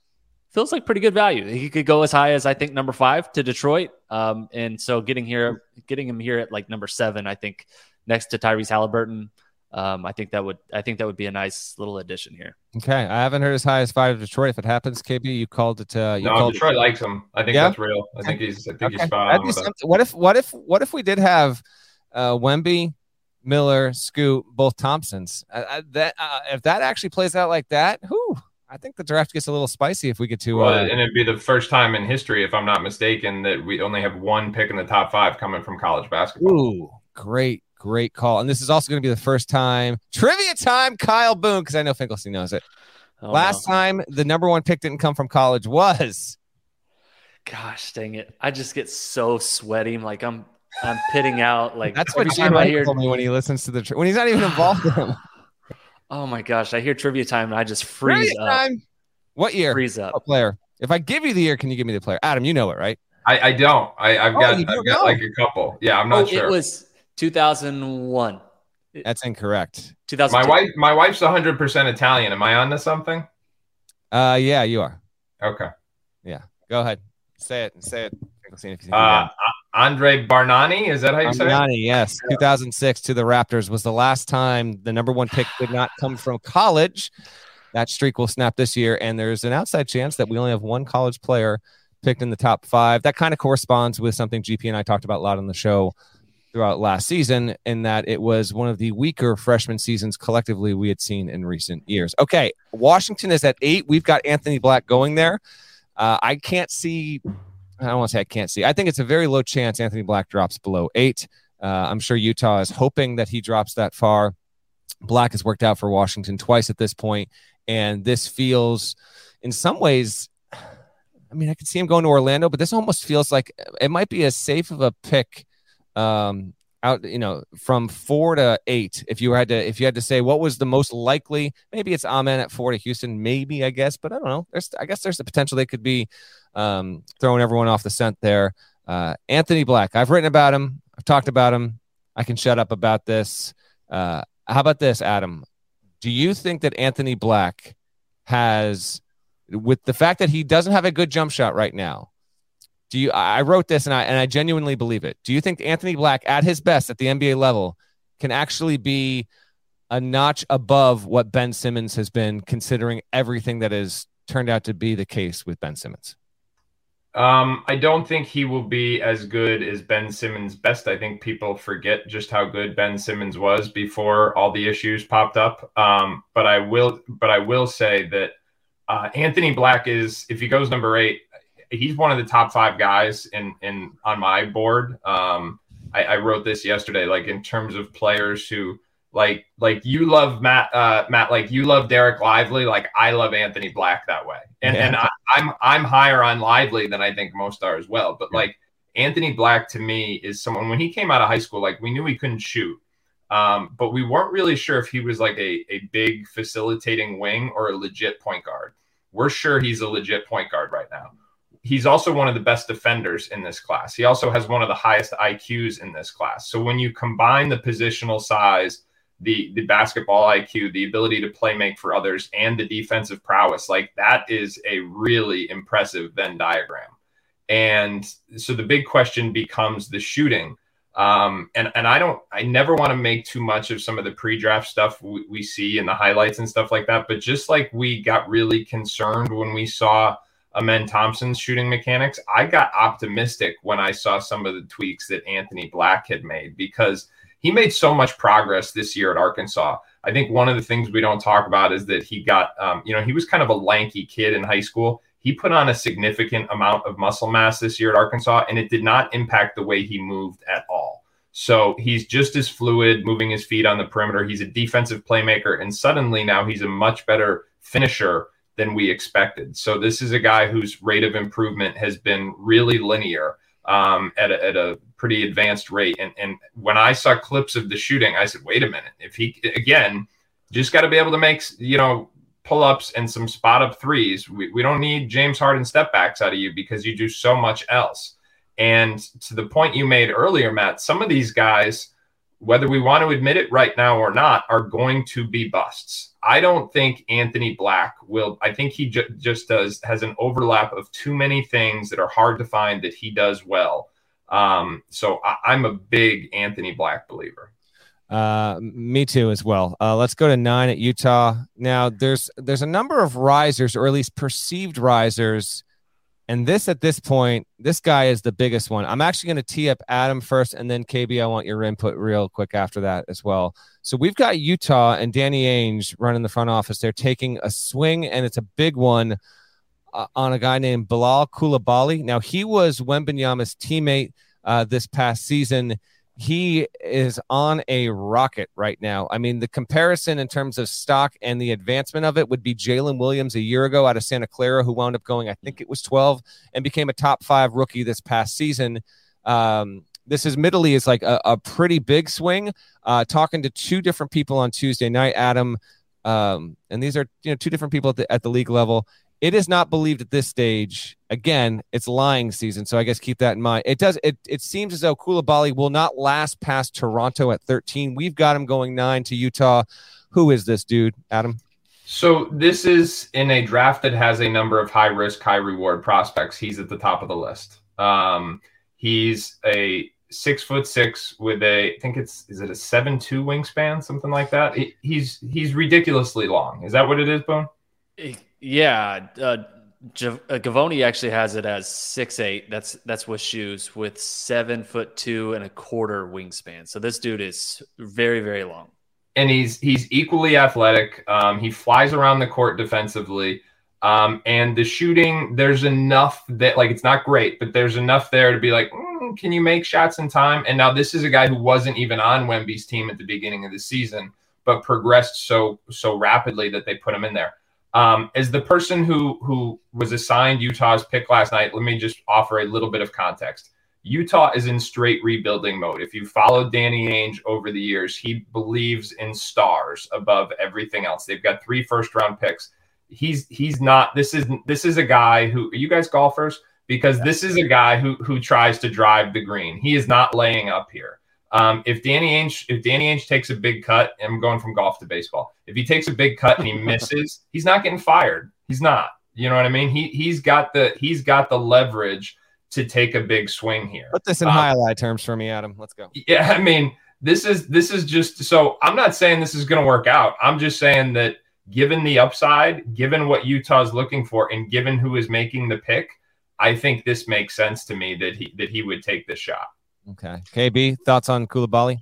feels like pretty good value. He could go as high as I think number five to Detroit. Um, and so getting here, getting him here at like number seven, I think next to Tyrese Haliburton. Um, I think that would I think that would be a nice little addition here. Okay, I haven't heard as high as five of Detroit. If it happens, KB, you called it. Uh, you no, called Detroit it. likes him. I think yeah? that's real. I think he's. I think okay. he's spot on. What if what if what if we did have uh, Wemby, Miller, Scoot, both Thompsons. Uh, uh, that uh, if that actually plays out like that, who I think the draft gets a little spicy if we get to. Well, uh, and it'd be the first time in history, if I'm not mistaken, that we only have one pick in the top five coming from college basketball. Ooh, great, great call! And this is also going to be the first time trivia time. Kyle Boone, because I know Finkelstein knows it. Oh, Last no. time the number one pick didn't come from college was. Gosh dang it! I just get so sweaty. Like I'm I'm pitting out like that's what Jim I hear told me when he listens to the tri- when he's not even involved in them. Oh my gosh, I hear trivia time and I just freeze trivia up. Time. What year? Freeze up. A player. If I give you the year, can you give me the player? Adam, you know it, right? I, I don't. I, have oh, got I've got like a couple. Yeah, I'm not oh, sure. It was 2001. That's incorrect. 2000. My wife, my wife's 100 percent Italian. Am I on to something? Uh, yeah, you are. Okay. Yeah, go ahead. Say it. And say it. Uh, Andre Bargnani. is that how you say it? Bargnani, yes. 2006 to the Raptors was the last time the number one pick did not come from college. That streak will snap this year, and there's an outside chance that we only have one college player picked in the top five. That kind of corresponds with something GP and I talked about a lot on the show throughout last season, in that it was one of the weaker freshman seasons collectively we had seen in recent years. Okay, Washington is at eight. We've got Anthony Black going there. Uh, I can't see. I don't want to say I can't see. I think it's a very low chance Anthony Black drops below eight. Uh, I'm sure Utah is hoping that he drops that far. Black has worked out for Washington twice at this point, and this feels, in some ways, I mean, I could see him going to Orlando, but this almost feels like it might be as safe of a pick um, out, you know, from four to eight. If you had to, if you had to say what was the most likely, maybe it's Amen at four to Houston, maybe I guess, but I don't know. There's, I guess there's the potential they could be um, throwing everyone off the scent there. Uh, Anthony Black, I've written about him. I've talked about him. I can shut up about this. Uh, how about this, Adam? Do you think that Anthony Black has, with the fact that he doesn't have a good jump shot right now, do you? I wrote this and I and I genuinely believe it. Do you think Anthony Black, at his best at the NBA level, can actually be a notch above what Ben Simmons has been, considering everything that has turned out to be the case with Ben Simmons? Um, I don't think he will be as good as Ben Simmons' best. I think people forget just how good Ben Simmons was before all the issues popped up. Um, but I will, but I will say that uh, Anthony Black is, if he goes number eight, he's one of the top five guys in in on my board. Um, I, I wrote this yesterday, like in terms of players who like like you love Matt uh, Matt like you love Dereck Lively. Like I love Anthony Black that way. And yeah. and I, am I'm, I'm higher on Lively than I think most are as well. But like Anthony Black to me is someone when he came out of high school like we knew he couldn't shoot. Um, but we weren't really sure if he was like a, a big facilitating wing or a legit point guard. We're sure he's a legit point guard right now he's also one of the best defenders in this class he also has one of the highest IQs in this class so when you combine the positional size the the basketball IQ, the ability to play make for others, and the defensive prowess. Like that is a really impressive Venn diagram. And so the big question becomes the shooting. Um, and and I don't, I never want to make too much of some of the pre-draft stuff we, we see in the highlights and stuff like that. But just like we got really concerned when we saw Amen Thompson's shooting mechanics, I got optimistic when I saw some of the tweaks that Anthony Black had made because he made so much progress this year at Arkansas. I think one of the things we don't talk about is that he got, um, you know, he was kind of a lanky kid in high school. He put on a significant amount of muscle mass this year at Arkansas, and it did not impact the way he moved at all. So he's just as fluid, moving his feet on the perimeter. He's a defensive playmaker, and suddenly now he's a much better finisher than we expected. So this is a guy whose rate of improvement has been really linear um, at, a, at a pretty advanced rate. And and when I saw clips of the shooting, I said, wait a minute, if he again just got to be able to make you know pull ups and some spot up threes. We, we don't need James Harden step backs out of you because you do so much else. And to the point you made earlier, Matt, some of these guys, whether we want to admit it right now or not, are going to be busts. I don't think Anthony Black will. I think he ju- just does has an overlap of too many things that are hard to find that he does well. Um, so I, am a big Anthony Black believer. Uh, me too as well. Uh, let's go to nine at Utah. Now there's there's a number of risers, or at least perceived risers, and this at this point, this guy is the biggest one. I'm actually going to tee up Adam first, and then KB. I want your input real quick after that as well. So we've got Utah and Danny Ainge running the front office. They're taking a swing, and it's a big one uh, on a guy named Bilal Coulibaly. Now, he was Wembanyama's teammate uh, this past season. He is on a rocket right now. I mean, the comparison in terms of stock and the advancement of it would be Jalen Williams a year ago out of Santa Clara, who wound up going, I think it was 12, and became a top five rookie this past season. Um, this is admittedly is like a, a pretty big swing. Uh, talking to two different people on Tuesday night, Adam, um, and these are you know two different people at the, at the league level. It is not believed at this stage. Again, it's lying season, so I guess keep that in mind. It does. It it seems as though Coulibaly will not last past Toronto at 13. We've got him going nine to Utah. Who is this dude, Adam? So this is in a draft that has a number of high risk, high reward prospects. He's at the top of the list. Um, he's a six foot six with a, I think it's is it a seven two wingspan, something like that. He, he's he's ridiculously long. Is that what it is, Bone? Yeah, uh, Givony actually has it as six eight. That's that's with shoes with seven foot two and a quarter wingspan. So this dude is very very long. And he's he's equally athletic. Um, he flies around the court defensively. Um, and the shooting, there's enough that like it's not great, but there's enough there to be like, mm, can you make shots in time? And now this is a guy who wasn't even on Wemby's team at the beginning of the season, but progressed so so rapidly that they put him in there. Um, as the person who who was assigned Utah's pick last night, let me just offer a little bit of context. Utah is in straight rebuilding mode. If you followed Danny Ainge over the years, he believes in stars above everything else. They've got three first round picks he's he's not this is this is a guy who are you guys golfers because this is a guy who who tries to drive the green. He is not laying up here. Um, if Danny Ainge if Danny Ainge takes a big cut, I'm going from golf to baseball. If he takes a big cut and he misses, he's not getting fired. He's not. You know what I mean? He he's got the he's got the leverage to take a big swing here. Put this in um, highlight terms for me, Adam. Let's go. Yeah, I mean, this is this is just so I'm not saying this is going to work out. I'm just saying that given the upside, given what Utah's looking for, and given who is making the pick, I think this makes sense to me that he that he would take this shot. Okay. KB, thoughts on Coulibaly?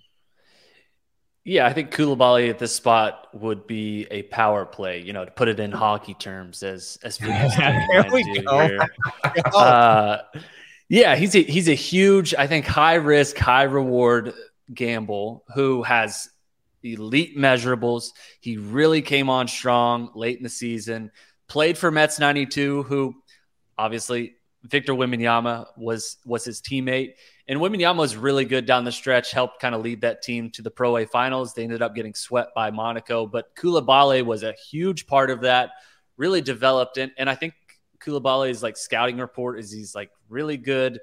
Yeah, I think Coulibaly at this spot would be a power play. You know, to put it in hockey terms, as as here we go. Here. Uh, yeah, he's a he's a huge, I think, high risk, high reward gamble who has elite measurables. He really came on strong late in the season. Played for Mets 92, who obviously Victor Wembanyama was was his teammate. And Wembanyama was really good down the stretch, helped kind of lead that team to the Pro A finals. They ended up getting swept by Monaco, but Coulibaly was a huge part of that, really developed. And, and I think Coulibaly's like scouting report is he's like really good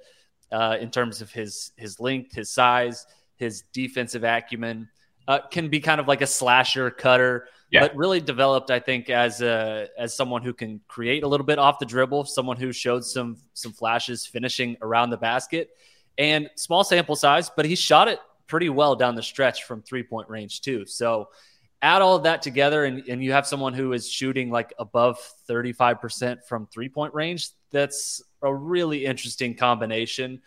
uh, in terms of his his length, his size, his defensive acumen uh, can be kind of like a slasher cutter, yeah. but really developed, I think, as a as someone who can create a little bit off the dribble, someone who showed some some flashes finishing around the basket, and small sample size, but he shot it pretty well down the stretch from three point range too. So add all of that together, and, and you have someone who is shooting like above thirty five percent from three point range. That's a really interesting combination.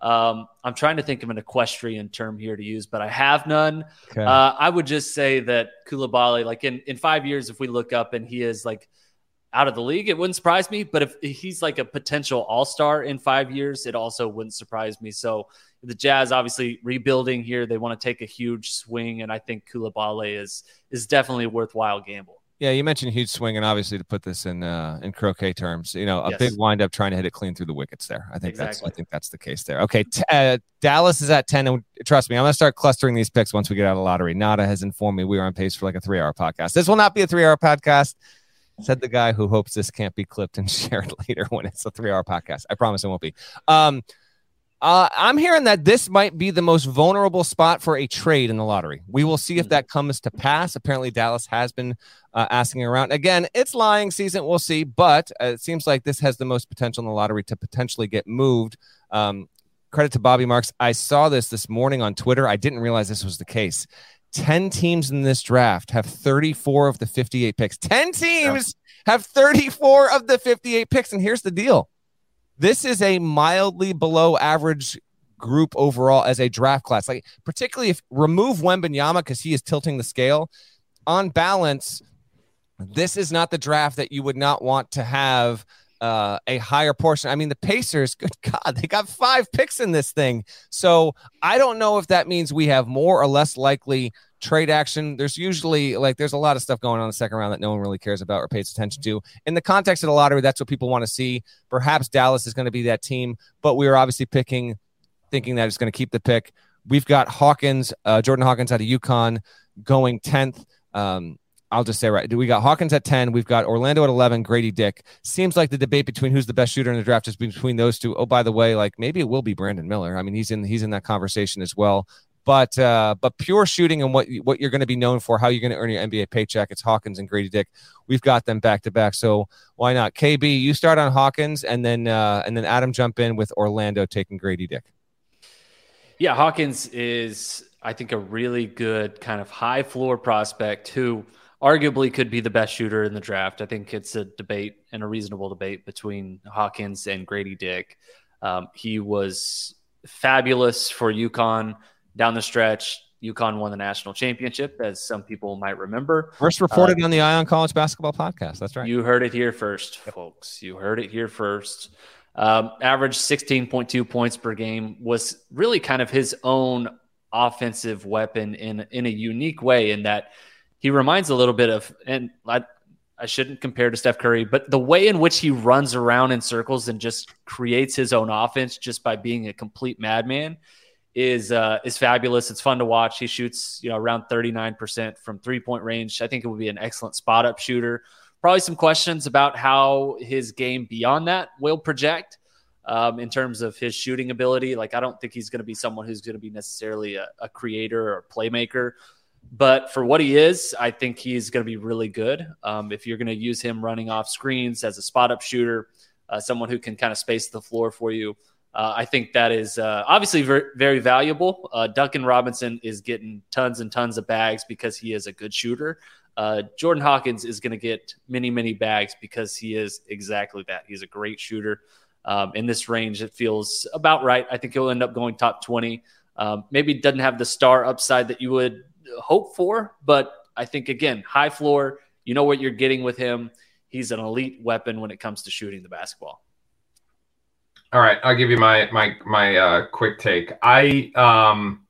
Um, I'm trying to think of an equestrian term here to use, but I have none. Okay. Uh, I would just say that Coulibaly, like in, in five years, if we look up and he is like out of the league, it wouldn't surprise me. But if he's like a potential all star in five years, it also wouldn't surprise me. So the Jazz obviously rebuilding here, they want to take a huge swing, and I think Coulibaly is is definitely a worthwhile gamble. Yeah, you mentioned huge swing, and obviously to put this in uh, in croquet terms, you know, a yes. big windup trying to hit it clean through the wickets. There, I think exactly. that's I think that's the case there. Okay, t- uh, Dallas is at ten, and trust me, I'm gonna start clustering these picks once we get out of the lottery. Nata has informed me we are on pace for like a three hour podcast. This will not be a three hour podcast. Said the guy who hopes this can't be clipped and shared later when it's a three hour podcast. I promise it won't be. Um, uh, I'm hearing that this might be the most vulnerable spot for a trade in the lottery. We will see if that comes to pass. Apparently, Dallas has been uh, asking around. Again, it's lying season. We'll see. But uh, it seems like this has the most potential in the lottery to potentially get moved. Um, credit to Bobby Marks. I saw this this morning on Twitter. I didn't realize this was the case. 10 teams in this draft have 34 of the 58 picks. 10 teams have 34 of the 58 picks. And here's the deal this is a mildly below average group overall as a draft class. Like particularly if remove Wembanyama because he is tilting the scale. On balance, this is not the draft that you would not want to have uh, a higher portion. I mean, the Pacers, good God, they got five picks in this thing. So I don't know if that means we have more or less likely trade action. There's usually like there's a lot of stuff going on in the second round that no one really cares about or pays attention to. In the context of the lottery, that's what people want to see. Perhaps Dallas is going to be that team, but we are obviously picking, thinking that it's going to keep the pick. We've got Hawkins, uh, Jordan Hawkins out of UConn going 10th. Um, I'll just say right. We got Hawkins at 10. We've got Orlando at 11, Grady Dick. Seems like the debate between who's the best shooter in the draft is between those two. Oh, by the way, like maybe it will be Brandon Miller. I mean, he's in he's in that conversation as well. But uh, but pure shooting and what what you're going to be known for, how you're going to earn your NBA paycheck, it's Hawkins and Grady Dick. We've got them back to back, so why not? KB, you start on Hawkins, and then uh, and then Adam jump in with Orlando taking Grady Dick. Yeah, Hawkins is I think a really good kind of high floor prospect who arguably could be the best shooter in the draft. I think it's a debate and a reasonable debate between Hawkins and Grady Dick. Um, he was fabulous for UConn down the stretch. UConn won the national championship, as some people might remember. First reported uh, on the Eye on College Basketball podcast. That's right. You heard it here first, folks. You heard it here first. Um, average 16.2 points per game was really kind of his own offensive weapon in in a unique way in that he reminds a little bit of and I, I shouldn't compare to Steph Curry, but the way in which he runs around in circles and just creates his own offense just by being a complete madman is uh, is fabulous. It's fun to watch. He shoots you know around 39% from three point range. I think it would be an excellent spot up shooter. Probably some questions about how his game beyond that will project um, in terms of his shooting ability. Like I don't think he's going to be someone who's going to be necessarily a, a creator or playmaker. But for what he is, I think he's going to be really good. Um, if you're going to use him running off screens as a spot up shooter, uh, someone who can kind of space the floor for you, uh, I think that is uh, obviously very, very valuable. Uh, Duncan Robinson is getting tons and tons of bags because he is a good shooter. Uh, Jordan Hawkins is going to get many, many bags because he is exactly that. He's a great shooter. Um, in this range, it feels about right. I think he'll end up going top 20. Um, maybe doesn't have the star upside that you would hope for, but I think again, high floor. You know what you're getting with him. He's an elite weapon when it comes to shooting the basketball. All right, I'll give you my my my uh, quick take. I um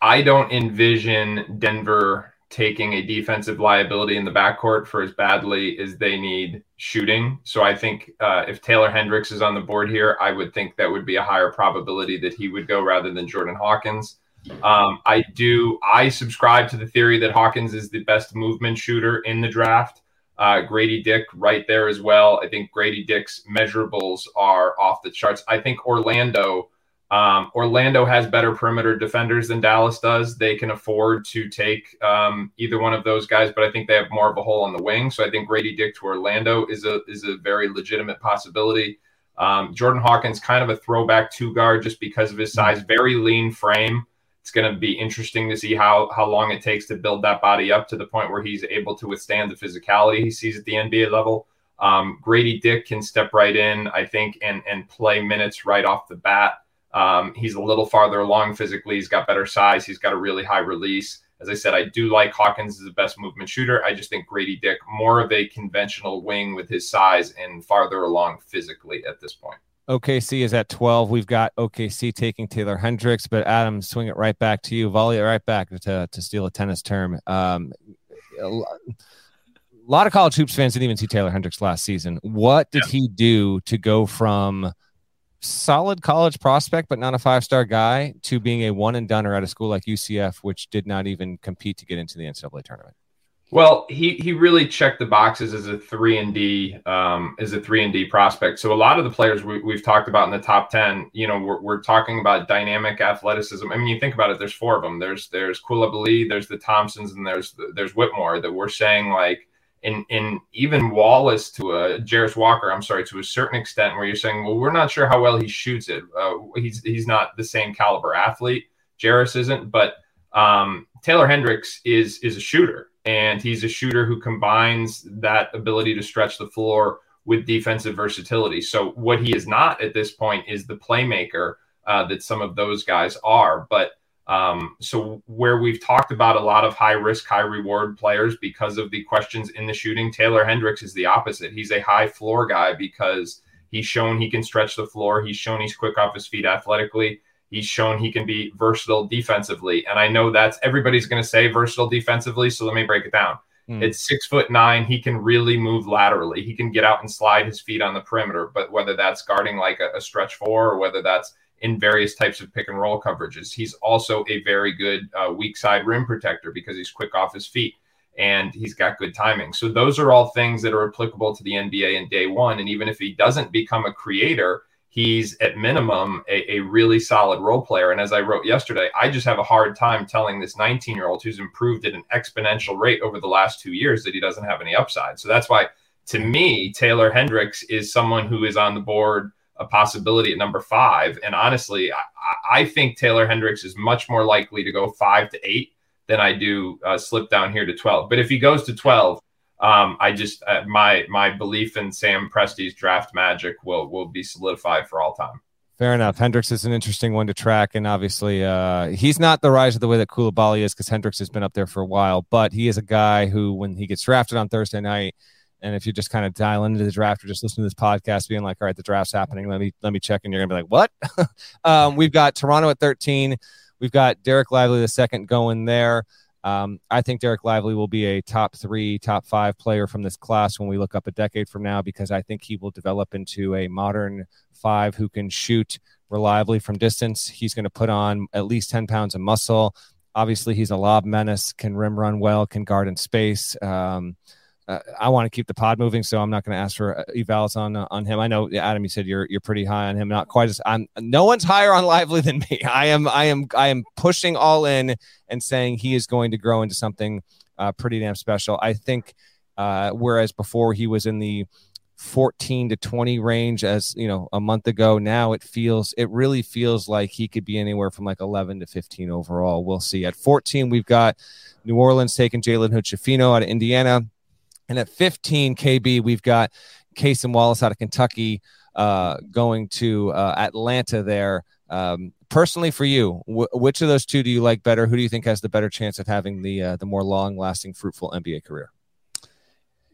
I don't envision Denver taking a defensive liability in the backcourt for as badly as they need shooting. So I think uh, if Taylor Hendricks is on the board here, I would think that would be a higher probability that he would go rather than Jordan Hawkins. Um, I do. I subscribe to the theory that Hawkins is the best movement shooter in the draft. Uh, Grady Dick right there as well. I think Grady Dick's measurables are off the charts. I think Orlando. Um, Orlando has better perimeter defenders than Dallas does. They can afford to take um, either one of those guys, but I think they have more of a hole on the wing. So I think Grady Dick to Orlando is a is a very legitimate possibility. Um, Jordan Hawkins, kind of a throwback two guard, just because of his size, very lean frame it's going to be interesting to see how how long it takes to build that body up to the point where he's able to withstand the physicality he sees at the NBA level. Um, Grady Dick can step right in, I think, and and play minutes right off the bat. Um, he's a little farther along physically. He's got better size. He's got a really high release. As I said, I do like Hawkins as the best movement shooter. I just think Grady Dick more of a conventional wing with his size and farther along physically at this point. OKC is at 12. We've got OKC taking Taylor Hendricks, but Adam, swing it right back to you, volley it right back to, to steal a tennis term. Um, a lot of college hoops fans didn't even see Taylor Hendricks last season. What did yeah. he do to go from solid college prospect, but not a five star guy, to being a one and done or at a school like UCF, which did not even compete to get into the NCAA tournament? Well, he he really checked the boxes as a three and D um, as a three and D prospect. So a lot of the players we, have talked about in the top ten, you know, we're, we're talking about dynamic athleticism. I mean, you think about it. There's four of them. There's there's Coulibaly, there's the Thompsons, and there's there's Whitmore. That we're saying like in in even Wallace to a Jarace Walker. I'm sorry to a certain extent, where you're saying, well, we're not sure how well he shoots it. Uh, he's he's not the same caliber athlete. Jarace isn't, but um, Taylor Hendricks is is a shooter and he's a shooter who combines that ability to stretch the floor with defensive versatility. So what he is not at this point is the playmaker uh, that some of those guys are. But um, so where we've talked about a lot of high risk, high reward players because of the questions in the shooting, Taylor Hendricks is the opposite. He's a high floor guy because he's shown he can stretch the floor. He's shown he's quick off his feet athletically. He's shown he can be versatile defensively. And I know that's everybody's going to say versatile defensively. So let me break it down. Mm. It's six foot nine. He can really move laterally. He can get out and slide his feet on the perimeter. But whether that's guarding like a, a stretch four or whether that's in various types of pick and roll coverages, he's also a very good uh, weak side rim protector because he's quick off his feet and he's got good timing. So those are all things that are applicable to the NBA in day one. And even if he doesn't become a creator, he's at minimum a, a, really solid role player. And as I wrote yesterday, I just have a hard time telling this 19 year old who's improved at an exponential rate over the last two years that he doesn't have any upside. So that's why, to me, Taylor Hendricks is someone who is on the board, a possibility at number five. And honestly, I, I think Taylor Hendricks is much more likely to go five to eight than I do uh, slip down here to 12. But if he goes to 12, um, I just uh, my my belief in Sam Presti's draft magic will will be solidified for all time. Fair enough. Hendricks is an interesting one to track, and obviously, uh, he's not the rise of the way that Coulibaly is because Hendricks has been up there for a while. But he is a guy who, when he gets drafted on Thursday night, and if you just kind of dial into the draft or just listen to this podcast, being like, "All right, the draft's happening. Let me let me check," and you're gonna be like, "What?" um, we've got Toronto at 13. We've got Dereck Lively the second going there. Um, I think Dereck Lively will be a top three, top five player from this class when we look up a decade from now, because I think he will develop into a modern five who can shoot reliably from distance. He's going to put on at least 10 pounds of muscle. Obviously, he's a lob menace, can rim run well, can guard in space. Um, uh, I want to keep the pod moving, so I'm not going to ask for uh, evals on uh, on him. I know Adam, you said you're you're pretty high on him. Not quite as I'm. No one's higher on Lively than me. I am. I am. I am pushing all in and saying he is going to grow into something uh, pretty damn special. I think. Uh, whereas before he was in the 14 to 20 range as you know a month ago now it feels it really feels like he could be anywhere from like 11 to 15 overall we'll see at 14 we've got new orleans taking jalen hood out of indiana and at 15 KB, we've got Cason Wallace out of Kentucky uh, going to uh, Atlanta there. Um, personally, for you, which of those two do you like better? Who do you think has the better chance of having the uh, the more long lasting, fruitful NBA career?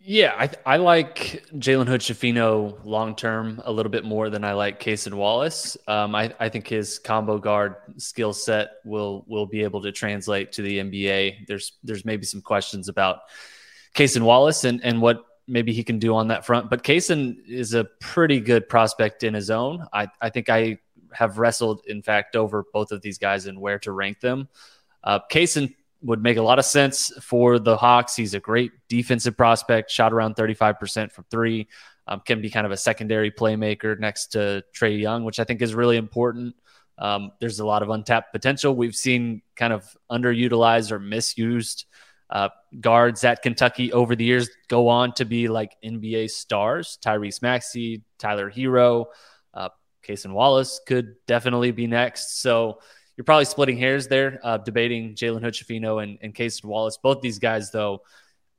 Yeah, I, I like Jalen Hood Schifino long term a little bit more than I like Cason Wallace. Um, I, I think his combo guard skill set will will be able to translate to the NBA. There's there's maybe some questions about Cason Wallace and, and what maybe he can do on that front. But Cason is a pretty good prospect in his own. I, I think I have wrestled, in fact, over both of these guys and where to rank them. Uh, Cason would make a lot of sense for the Hawks. He's a great defensive prospect, shot around 35% from three, um, can be kind of a secondary playmaker next to Trae Young, which I think is really important. Um, there's a lot of untapped potential. We've seen kind of underutilized or misused uh, guards at Kentucky over the years go on to be like NBA stars. Tyrese Maxey, Tyler Herro, uh, Cason Wallace could definitely be next. So you're probably splitting hairs there, uh, debating Jalen Hood Schifino and, and Cason Wallace. Both these guys, though,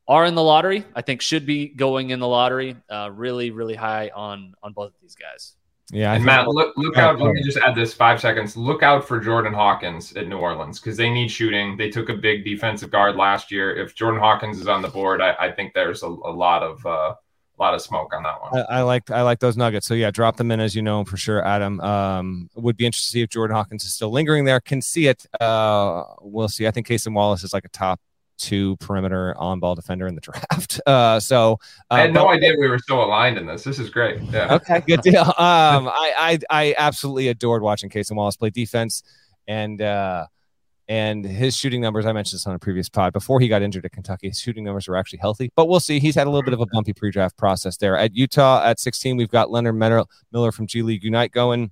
are in the lottery. I think should be going in the lottery. Uh, really, really high on on both of these guys. Yeah, and Matt, look, look out. Let me just add this five seconds. Look out for Jordan Hawkins at New Orleans because they need shooting. They took a big defensive guard last year. If Jordan Hawkins is on the board, I, I think there's a, a lot of uh, a lot of smoke on that one. I, I, like I like those nuggets. So yeah, drop them in as you know for sure. Adam um, would be interested to see if Jordan Hawkins is still lingering there. Can see it. Uh, we'll see. I think Cason Wallace is like a top two perimeter on ball defender in the draft. Uh, so uh, I had no but, idea we were so aligned in this. This is great. Yeah. Okay, good deal. Um, I, I, I absolutely adored watching Cason Wallace play defense, and uh, and his shooting numbers. I mentioned this on a previous pod before he got injured at Kentucky. His shooting numbers were actually healthy, but we'll see. He's had a little bit of a bumpy pre-draft process there. At Utah, at 16, we've got Leonard Miller from G League Unite going,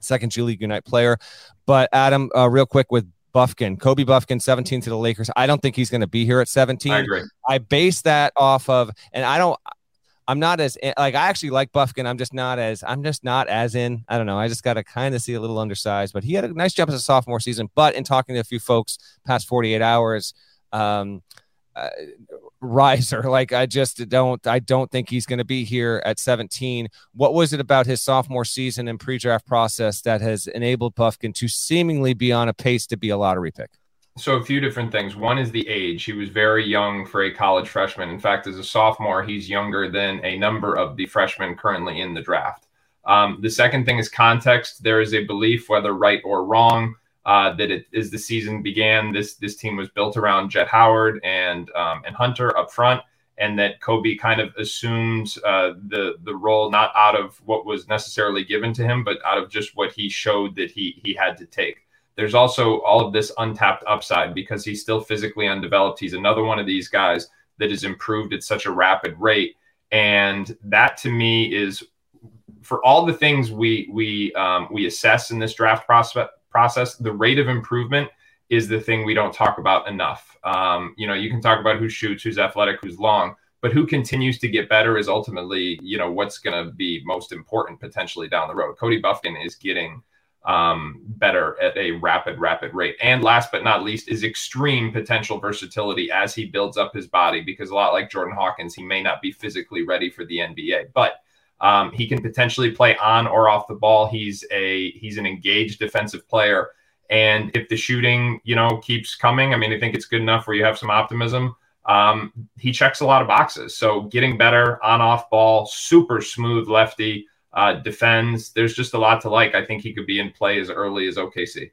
second G League Unite player. But Adam, uh, real quick with Bufkin, Kobe Bufkin, 17 to the Lakers. I don't think he's going to be here at 17. I agree. I base that off of, and I don't, I'm not as like I actually like Bufkin. I'm just not as I'm just not as in. I don't know. I just got to kind of see a little undersized, but he had a nice jump as a sophomore season. But in talking to a few folks past 48 hours, um, uh, riser. Like I just don't I don't think he's going to be here at 17. What was it about his sophomore season and pre-draft process that has enabled Bufkin to seemingly be on a pace to be a lottery pick? So a few different things. One is the age. He was very young for a college freshman. In fact, as a sophomore, he's younger than a number of the freshmen currently in the draft. Um, the second thing is context. There is a belief, whether right or wrong, uh, that it, as the season began, this this team was built around Jett Howard and um, and Hunter up front, and that Kobe kind of assumed uh, the the role not out of what was necessarily given to him, but out of just what he showed that he he had to take. There's also all of this untapped upside because he's still physically undeveloped. He's another one of these guys that has improved at such a rapid rate, and that to me is for all the things we we um, we assess in this draft process process, the rate of improvement is the thing we don't talk about enough. Um, you know, you can talk about who shoots, who's athletic, who's long, but who continues to get better is ultimately, you know, what's going to be most important potentially down the road. Kobe Bufkin is getting um, better at a rapid, rapid rate. And last but not least is extreme potential versatility as he builds up his body, because a lot like Jordan Hawkins, he may not be physically ready for the NBA, but um, he can potentially play on or off the ball. He's a he's an engaged defensive player, and if the shooting you know keeps coming, I mean, I think it's good enough where you have some optimism. Um, he checks a lot of boxes. So getting better on off ball, super smooth lefty uh, defends. There's just a lot to like. I think he could be in play as early as OKC.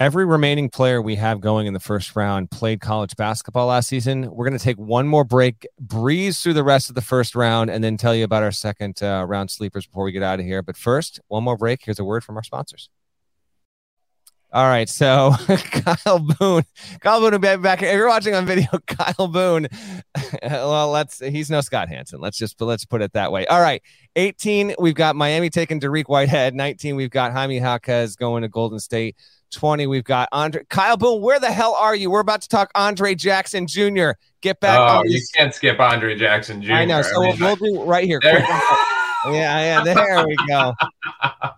Every remaining player we have going in the first round played college basketball last season. We're going to take one more break, breeze through the rest of the first round, and then tell you about our second uh, round sleepers before we get out of here. But first, one more break. Here's a word from our sponsors. All right, so Kyle Boone, Kyle Boone will be back. If you're watching on video, Kyle Boone, well, let's he's no Scott Hanson. Let's just let's put it that way. All right, 18, we've got Miami taking Dariq Whitehead. 19, we've got Jaime Jaquez going to Golden State. 20, we've got Andre Kyle Boone. Where the hell are you? We're about to talk Andre Jackson Jr. Get back. Oh, you can't skip Andre Jackson Jr. I know. So I mean, we'll, we'll do right here. yeah, yeah. There we go.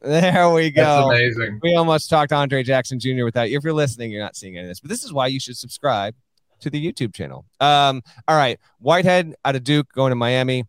There we go. That's amazing. We almost talked Andre Jackson Jr. without you. If you're listening, you're not seeing any of this, but this is why you should subscribe to the YouTube channel. Um, all right. Whitehead out of Duke going to Miami.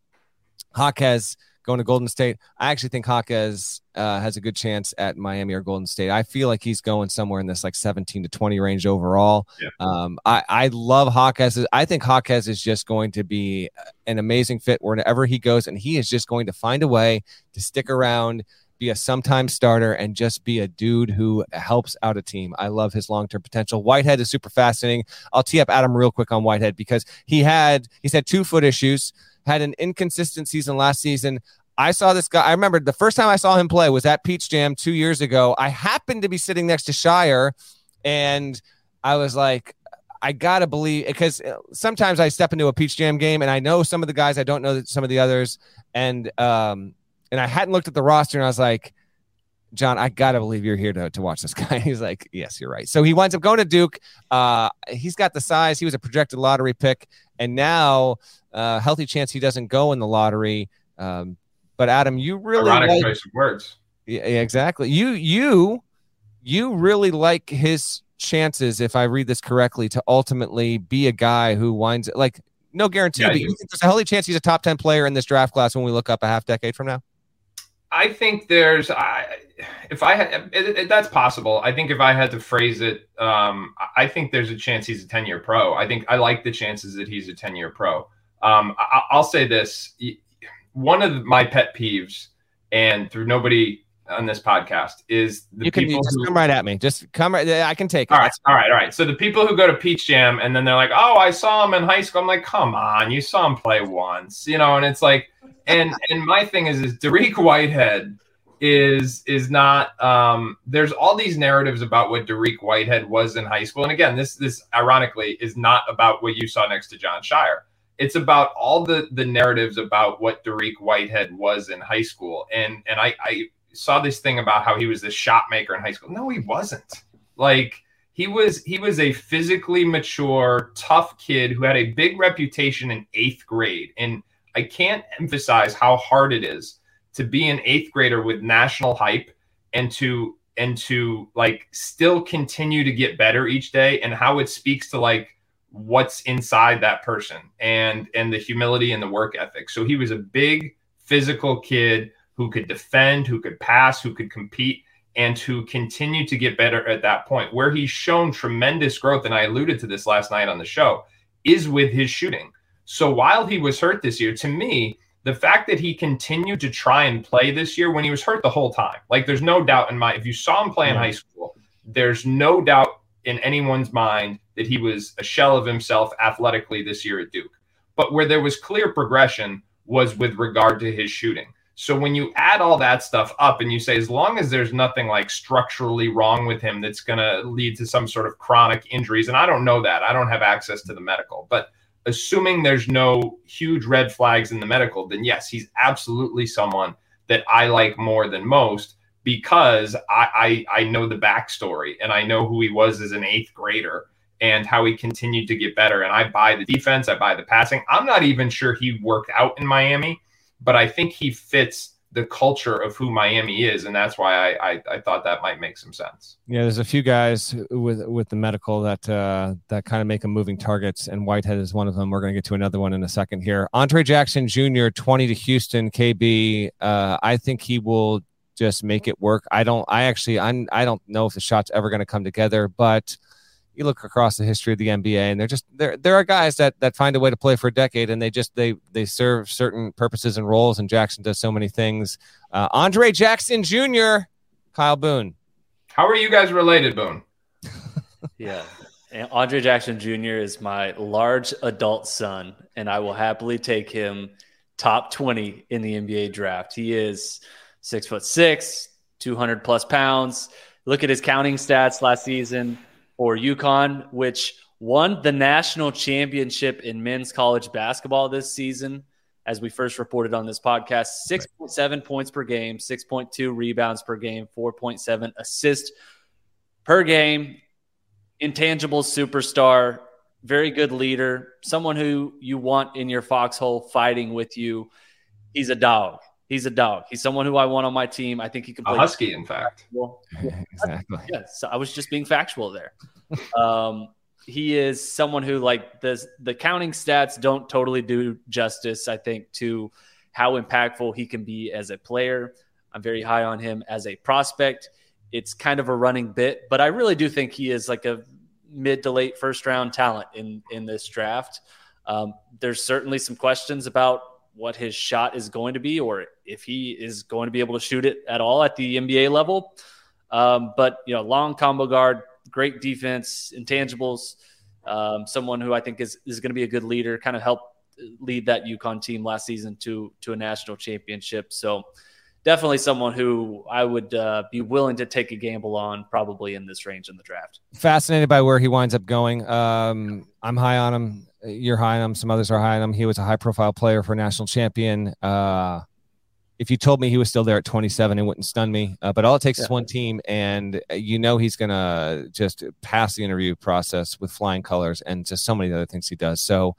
Jaquez going to Golden State. I actually think Jaquez uh, has a good chance at Miami or Golden State. I feel like he's going somewhere in this like 17 to 20 range overall. Yeah. Um, I, I love Jaquez. I think Jaquez is just going to be an amazing fit wherever he goes, and he is just going to find a way to stick around be a sometime starter, and just be a dude who helps out a team. I love his long term potential. Whitehead is super fascinating. I'll tee up Adam real quick on Whitehead because he had he's had two foot issues, had an inconsistent season last season. I saw this guy. I remember the first time I saw him play was at Peach Jam two years ago. I happened to be sitting next to Scheyer, and I was like, I gotta believe because uh, sometimes I step into a Peach Jam game and I know some of the guys, I don't know some of the others, and um, and I hadn't looked at the roster, and I was like, John, I gotta believe you're here to, to watch this guy. He's like, Yes, you're right. So he winds up going to Duke. Uh, he's got the size. He was a projected lottery pick, and now uh, healthy chance he doesn't go in the lottery. Um, but Adam, you really ironic like, choice of words. Yeah, exactly. You you you really like his chances, if I read this correctly, to ultimately be a guy who winds like no guarantee, yeah, but you think there's a healthy chance he's a top ten player in this draft class when we look up a half decade from now. I think there's, I, if I had, it, it, that's possible. I think if I had to phrase it, um, I think there's a chance he's a 10 year pro. I think I like the chances that he's a 10 year pro. Um, I, I'll say this one of my pet peeves, and through nobody on this podcast is the you can people just who, come right at me. Just come right. I can take it. All right, all right, all right. So the people who go to Peach Jam and then they're like, "Oh, I saw him in high school." I'm like, "Come on, you saw him play once," you know. And it's like, and and my thing is, is Dariq Whitehead is is not. Um, there's all these narratives about what Dariq Whitehead was in high school, and again, this this ironically is not about what you saw next to John Scheyer. It's about all the the narratives about what Dariq Whitehead was in high school, and and I I saw this thing about how he was this shot maker in high school. No, he wasn't. Like he was he was a physically mature, tough kid who had a big reputation in eighth grade. And I can't emphasize how hard it is to be an eighth grader with national hype and to and to like still continue to get better each day and how it speaks to like what's inside that person and and the humility and the work ethic. So he was a big physical kid who could defend, who could pass, who could compete, and to continue to get better at that point. Where he's shown tremendous growth, and I alluded to this last night on the show, is with his shooting. So while he was hurt this year, to me, the fact that he continued to try and play this year when he was hurt the whole time, like there's no doubt in my, if you saw him play in high school, there's no doubt in anyone's mind that he was a shell of himself athletically this year at Duke. But where there was clear progression was with regard to his shooting. So when you add all that stuff up and you say, as long as there's nothing like structurally wrong with him that's going to lead to some sort of chronic injuries, and I don't know that, I don't have access to the medical, but assuming there's no huge red flags in the medical, then yes, he's absolutely someone that I like more than most because I, I, I know the backstory and I know who he was as an eighth grader and how he continued to get better. And I buy the defense, I buy the passing. I'm not even sure he worked out in Miami but I think he fits the culture of who Miami is, and that's why I, I, I thought that might make some sense. Yeah, there's a few guys with with the medical that uh, that kind of make them moving targets, and Whitehead is one of them. We're going to get to another one in a second here. Andre Jackson Jr. 20 to Houston KB. Uh, I think he will just make it work. I don't. I actually. I'm. I don't know if the shot's ever going to come together, but you look across the history of the NBA, and they're just there. There are guys that that find a way to play for a decade, and they just they they serve certain purposes and roles. And Jackson does so many things. Uh, Andre Jackson Jr., Kyle Boone. How are you guys related, Boone? yeah. And Andre Jackson Jr. is my large adult son, and I will happily take him top 20 in the NBA draft. He is six foot six, 200 plus pounds. Look at his counting stats last season for UConn, which won the national championship in men's college basketball this season. As we first reported on this podcast, 6.7 points per game, 6.2 rebounds per game, 4.7 assists per game. Intangible superstar, very good leader, someone who you want in your foxhole fighting with you. He's a dog. He's a dog. He's someone who I want on my team. I think he can play. A husky, in fact. Well, exactly. Yes, I was just being factual there. um, he is someone who, like, the the counting stats don't totally do justice. I think to how impactful he can be as a player. I'm very high on him as a prospect. It's kind of a running bit, but I really do think he is like a mid to late first round talent in in this draft. Um, there's certainly some questions about what his shot is going to be or if he is going to be able to shoot it at all at the NBA level. Um, but, you know, long combo guard, great defense, intangibles, um, someone who I think is, is going to be a good leader, kind of help lead that UConn team last season to, to a national championship. So, definitely someone who I would uh, be willing to take a gamble on probably in this range in the draft. Fascinated by where he winds up going. Um, I'm high on him. You're high on him. Some others are high on him. He was a high profile player for national champion. Uh, if you told me he was still there at 27, it wouldn't stun me. Uh, but all it takes yeah. is one team, and you know he's going to just pass the interview process with flying colors and just so many other things he does. So,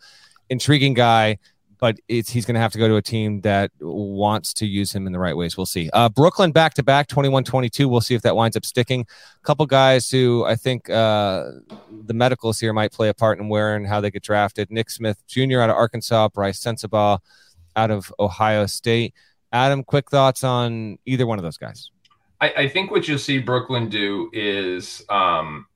intriguing guy but he's going to have to go to a team that wants to use him in the right ways. We'll see. Uh, Brooklyn back to back, 21 22. We'll see if that winds up sticking. A couple guys who I think uh, the medicals here might play a part in where and how they get drafted. Nick Smith Jr. out of Arkansas, Brice Sensabaugh out of Ohio State. Adam, quick thoughts on either one of those guys? I, I think what you'll see Brooklyn do is um,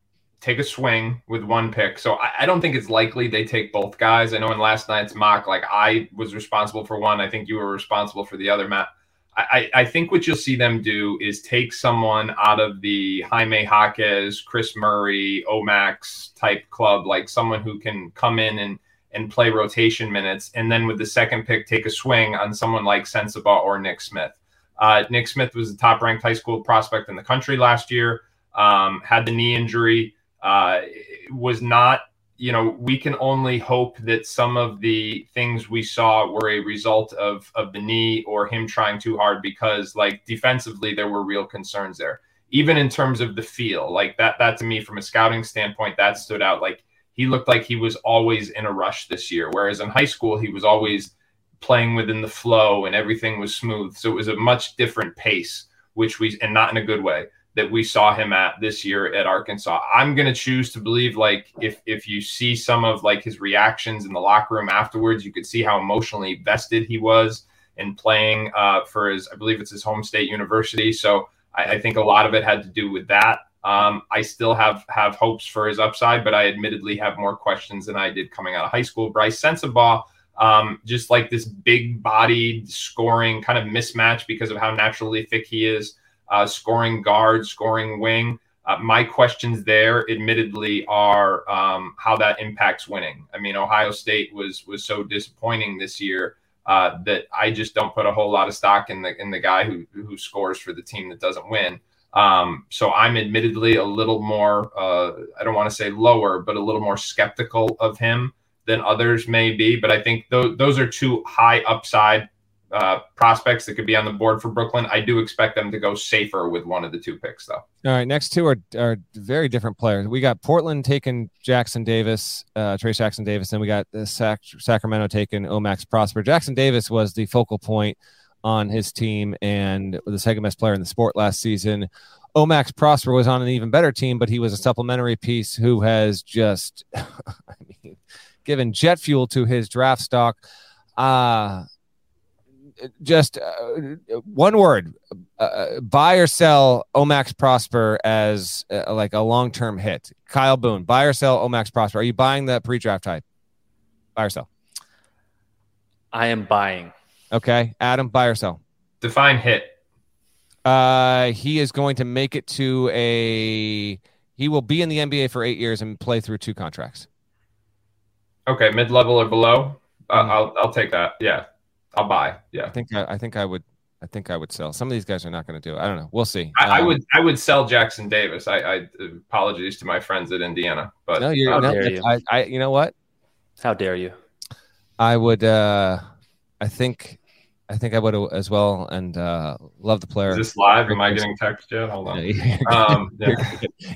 take a swing with one pick. So I, I, don't think it's likely they take both guys. I know in last night's mock, like I was responsible for one. I think you were responsible for the other, Matt. I, I think what you'll see them do is take someone out of the Jaime Jaquez, Kris Murray, Omax type club, like someone who can come in and and play rotation minutes, and then with the second pick, take a swing on someone like Sensabaugh or Nick Smith. Uh, Nick Smith was the top ranked high school prospect in the country last year. Um, had the knee injury uh, was not you know we can only hope that some of the things we saw were a result of of the knee or him trying too hard because like defensively there were real concerns there. Even in terms of the feel like that that to me from a scouting standpoint that stood out. Like he looked like he was always in a rush this year whereas in high school he was always playing within the flow and everything was smooth. So it was a much different pace which we and not in a good way that we saw him at this year at Arkansas. I'm going to choose to believe like if if you see some of like his reactions in the locker room afterwards, you could see how emotionally vested he was in playing uh, for his I believe it's his home state university. So I, I think a lot of it had to do with that. Um, I still have have hopes for his upside, but I admittedly have more questions than I did coming out of high school. Brice Sensabaugh, um, just like this big bodied scoring kind of mismatch because of how naturally thick he is uh, scoring guard, scoring wing. Uh, my questions there, admittedly, are um, how that impacts winning. I mean, Ohio State was was so disappointing this year uh, that I just don't put a whole lot of stock in the in the guy who who scores for the team that doesn't win. Um, so I'm admittedly a little more, uh, I don't want to say lower, but a little more skeptical of him than others may be. But I think th- those are two high upside uh, prospects that could be on the board for Brooklyn. I do expect them to go safer with one of the two picks, though. All right, next two are, are very different players. We got Portland taking Jackson Davis, uh, Trayce Jackson Davis, and we got the Sac- Sacramento taking Omax Prosper. Jackson Davis was the focal point on his team and the second best player in the sport last season. Omax Prosper was on an even better team, but he was a supplementary piece who has just, I mean, given jet fuel to his draft stock. Uh, just uh, one word uh, buy or sell Omax Prosper as uh, like a long term hit. Kyle Boone, buy or sell Omax Prosper. Are you buying the pre draft type? Buy or sell? I am buying. Okay. Adam, buy or sell? Define hit. Uh, he is going to make it to a. He will be in the NBA for eight years and play through two contracts. Okay, mid level or below. Uh, mm-hmm. I'll I'll take that. Yeah, I'll buy. Yeah, I think I, I think I would. I think I would sell. Some of these guys are not going to do it. I don't know. We'll see. I, um, I, would. I would sell Jackson Davis. I, I apologies to my friends at Indiana, but no, you're, no, you. I, I, you know what? How dare you? I would. uh I think I think I would as well, and uh, love the player. Is this live? Am I getting text yet? Hold on. um, yeah.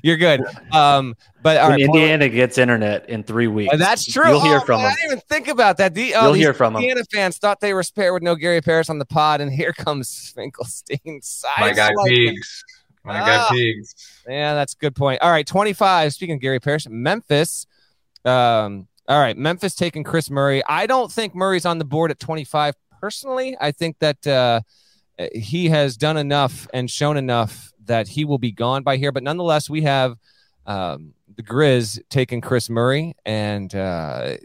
You're good. Um, but all right, Indiana gets internet in three weeks. that's true. You'll hear oh, from man, them. I didn't even think about that. The, oh, You'll hear from Indiana them. fans thought they were spared with no Gary Parrish on the pod, and here comes Finkelstein. My guy Pigs. My guy ah. Yeah, that's a good point. All right, 25. Speaking of Gary Parrish, Memphis. Um, all right, Memphis taking Kris Murray. I don't think Murray's on the board at 25 personally, I think that uh, he has done enough and shown enough that he will be gone by here. But nonetheless, we have um, the Grizz taking Kris Murray, and uh,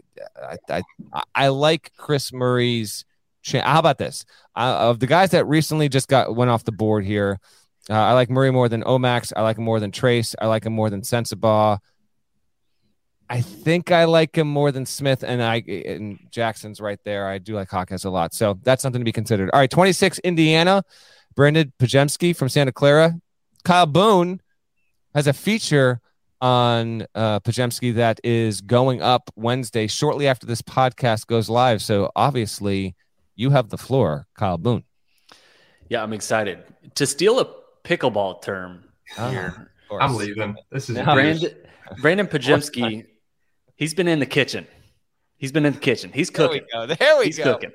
I, I, I like Kris Murray's. How about this? Uh, of the guys that recently just got went off the board here, uh, I like Murray more than Omax. I like him more than Trayce. I like him more than Sensabaugh. I think I like him more than Smith, and I and Jackson's right there. I do like Hawkins a lot, so that's something to be considered. All right, twenty six Indiana, Brandon Podziemski from Santa Clara, Kyle Boone has a feature on uh, Podziemski that is going up Wednesday, shortly after this podcast goes live. So obviously, you have the floor, Kyle Boone. Yeah, I'm excited to steal a pickleball term oh, here. I'm leaving. This is Brandon, Brandon Podziemski He's been in the kitchen. He's been in the kitchen. He's cooking. There we go. There we He's go. cooking.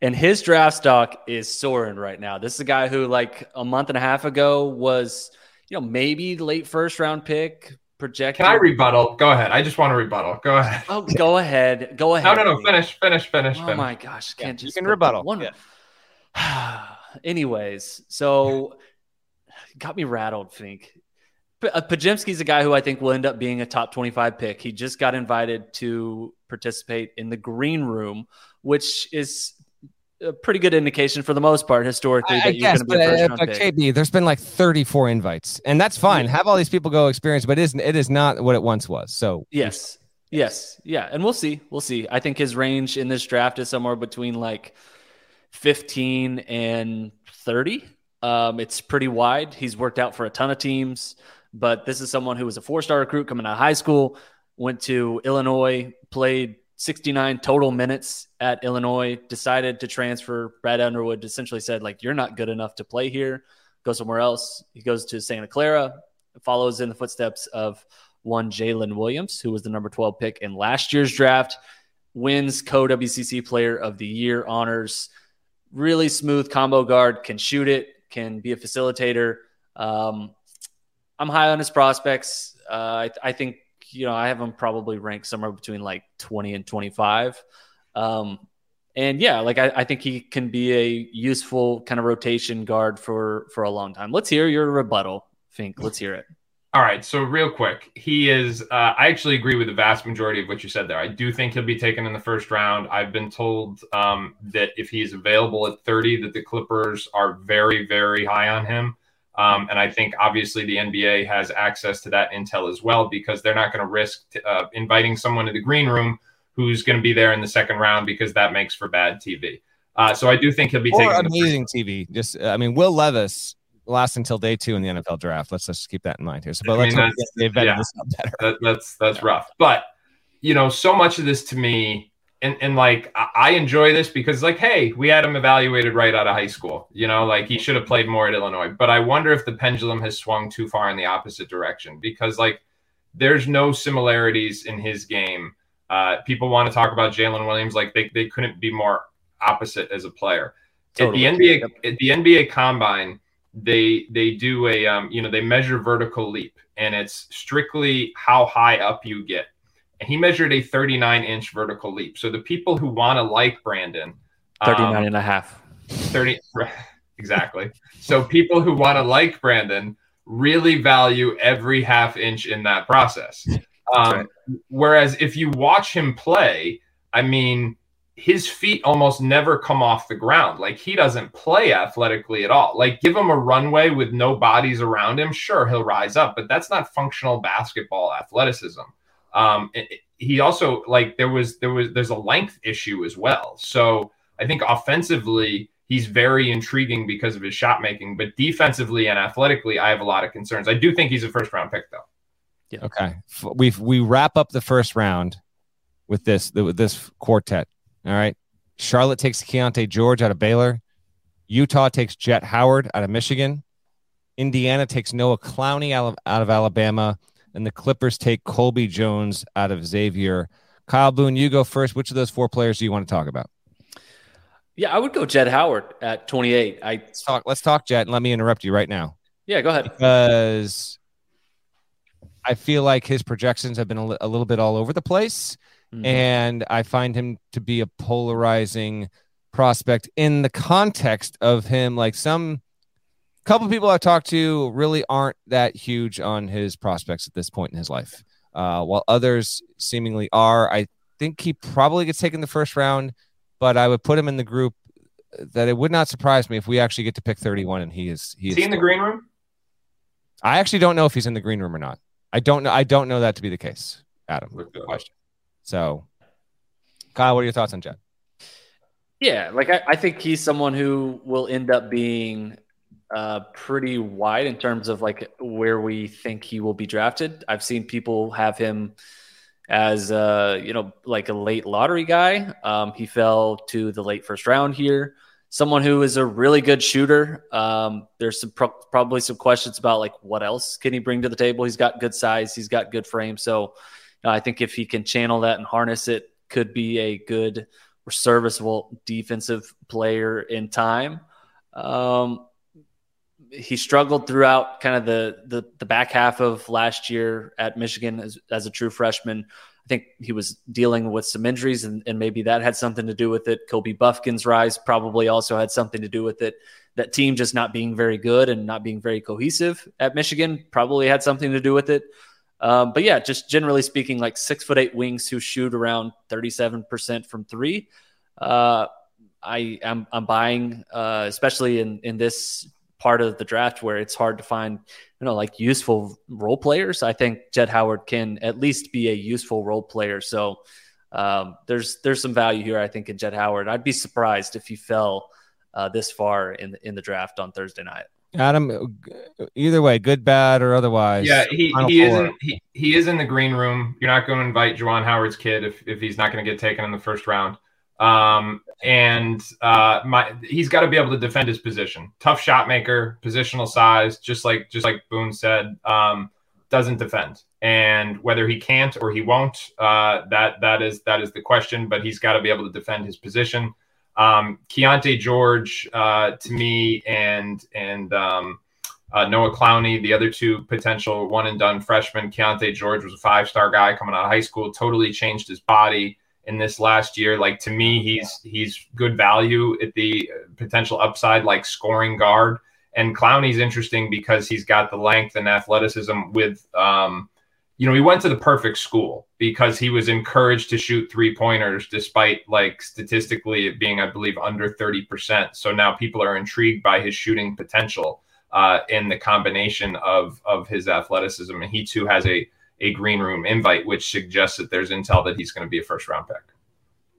And his draft stock is soaring right now. This is a guy who, like a month and a half ago, was you know maybe late first round pick projected. Can I rebuttal? Go ahead. I just want to rebuttal. Go ahead. Oh, go ahead. Go ahead. No, no, no. Finish. Finish. Finish. Oh finish. my gosh! Can't yeah, just you can rebuttal. One. Yeah. Anyways, so got me rattled. Fink. Uh, Podziemski's a guy who I think will end up being a top 25 pick. He just got invited to participate in the green room, which is a pretty good indication for the most part historically that I you're going to be a first round but. KB, there's been like 34 invites, and that's fine. Have all these people go experience, but it is it is not what it once was. So yes, yes, yeah, and we'll see, we'll see. I think his range in this draft is somewhere between like 15 and 30. Um, it's pretty wide. He's worked out for a ton of teams. But this is someone who was a four star recruit coming out of high school, went to Illinois, played 69 total minutes at Illinois, decided to transfer. Brad Underwood essentially said, like, you're not good enough to play here. Go somewhere else. He goes to Santa Clara, follows in the footsteps of one Jalen Williams, who was the number 12 pick in last year's draft, wins co WCC player of the year honors. Really smooth combo guard, can shoot it, can be a facilitator. Um, I'm high on his prospects. Uh, I, I, think you know I have him probably ranked somewhere between like 20 and 25. Um, and yeah, like I, I, think he can be a useful kind of rotation guard for for a long time. Let's hear your rebuttal, Fink. Let's hear it. All right, so real quick, he is. Uh, I actually agree with the vast majority of what you said there. I do think he'll be taken in the first round. I've been told um, that if he's available at 30, that the Clippers are very, very high on him. Um, and I think obviously the NBA has access to that intel as well because they're not going to risk uh, inviting someone to the green room who's going to be there in the second round because that makes for bad TV. Uh, so I do think he'll be or taking amazing TV. Just I mean, Will Levis lasts until day two in the NFL draft. Let's just keep that in mind here. So, but I let's they've yeah, this better. That, that's that's rough. But you know, so much of this to me and and like I enjoy this because like hey we had him evaluated right out of high school you know like he should have played more at Illinois but I wonder if the pendulum has swung too far in the opposite direction because like there's no similarities in his game uh, people want to talk about Jalen Williams like they, they couldn't be more opposite as a player Totally. At the NBA, at the NBA Combine, they they do a um, you know they measure vertical leap, and it's strictly how high up you get. He measured a 39 inch vertical leap. So the people who want to like Brandon, 39 um, and a half. 30 exactly. so people who want to like Brandon really value every half inch in that process. Um, right. Whereas if you watch him play, I mean, his feet almost never come off the ground. Like he doesn't play athletically at all. Like give him a runway with no bodies around him, sure he'll rise up, but that's not functional basketball athleticism. Um, it, he also like there was there was there's a length issue as well. So I think offensively he's very intriguing because of his shot making, but defensively and athletically, I have a lot of concerns. I do think he's a first round pick, though. Yeah. Okay. We we wrap up the first round with this with this quartet. All right. Charlotte takes Keyonte George out of Baylor. Utah takes Jett Howard out of Michigan. Indiana takes Noah Clowney out of, out of Alabama. And the Clippers take Colby Jones out of Xavier. Kyle Boone, you go first. Which of those four players do you want to talk about? Yeah, I would go Jett Howard at 28. I let's talk. Let's talk Jed. and let me interrupt you right now. Yeah, go ahead. Because I feel like his projections have been a, li- a little bit all over the place, mm-hmm. and I find him to be a polarizing prospect in the context of him. Like some couple people I've talked to really aren't that huge on his prospects at this point in his life, uh, while others seemingly are. I think he probably gets taken the first round but I would put him in the group that it would not surprise me if we actually get to pick 31 and he is he is, is he in the green room. I actually don't know if he's in the green room or not. I don't know. I don't know that to be the case, Adam. Good question. So, Kyle, what are your thoughts on Jett? Yeah, like I, I think he's someone who will end up being uh, pretty wide in terms of like where we think he will be drafted. I've seen people have him as uh, you know, like a late lottery guy. Um, he fell to the late first round here. Someone who is a really good shooter. Um, there's some pro- probably some questions about like what else can he bring to the table. He's got good size. He's got good frame. So I think if he can channel that and harness it, could be a good serviceable defensive player in time. Um, he struggled throughout kind of the, the, the back half of last year at Michigan as, as a true freshman. I think he was dealing with some injuries, and, and maybe that had something to do with it. Kobe Bufkin's rise probably also had something to do with it. That team just not being very good and not being very cohesive at Michigan probably had something to do with it. Um, but yeah, just generally speaking, like six foot eight wings who shoot around 37% from three. Uh, I am I'm, I'm buying, uh, especially in, in this part of the draft where it's hard to find, you know, like useful role players. I think Jett Howard can at least be a useful role player. So um, there's there's some value here, I think, in Jett Howard. I'd be surprised if he fell uh, this far in in the draft on Thursday night. Adam, either way, good, bad, or otherwise. Yeah, he, he is in, he, he is in the green room. You're not going to invite Juwan Howard's kid if, if he's not going to get taken in the first round. Um, and uh, my he's got to be able to defend his position. Tough shot maker, positional size, just like just like Boone said, um, doesn't defend. And whether he can't or he won't, uh, that that is that is the question. But he's got to be able to defend his position. Um, Keyonte George, uh, to me, and and um, uh, Noah Clowney, the other two potential one and done freshmen. Keyonte George was a five star guy coming out of high school, totally changed his body in this last year. Like to me, he's he's good value at the potential upside, like scoring guard. And Clowney's interesting because he's got the length and athleticism with um, you know, he went to the perfect school because he was encouraged to shoot three pointers despite like statistically it being, I believe, under 30%. So now people are intrigued by his shooting potential uh, in the combination of of his athleticism. And he too has a a green room invite, which suggests that there's intel that he's going to be a first round pick.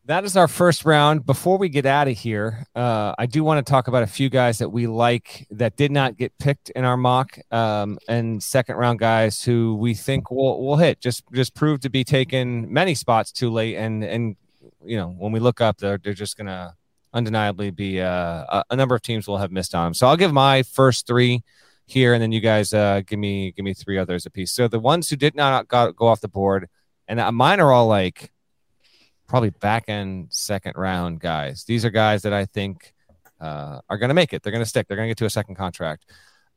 That is our first round. Before we get out of here, uh, I do want to talk about a few guys that we like that did not get picked in our mock, um, and second round guys who we think will will hit. Just just prove to be taken many spots too late, and and you know when we look up, they're they're just gonna undeniably be uh, a, a number of teams will have missed on them. So I'll give my first three here, and then you guys uh, give me give me three others a piece. So the ones who did not go, go off the board, and uh, mine are all like probably back end second round guys. These are guys that I think uh, are going to make it. They're going to stick. They're going to get to a second contract.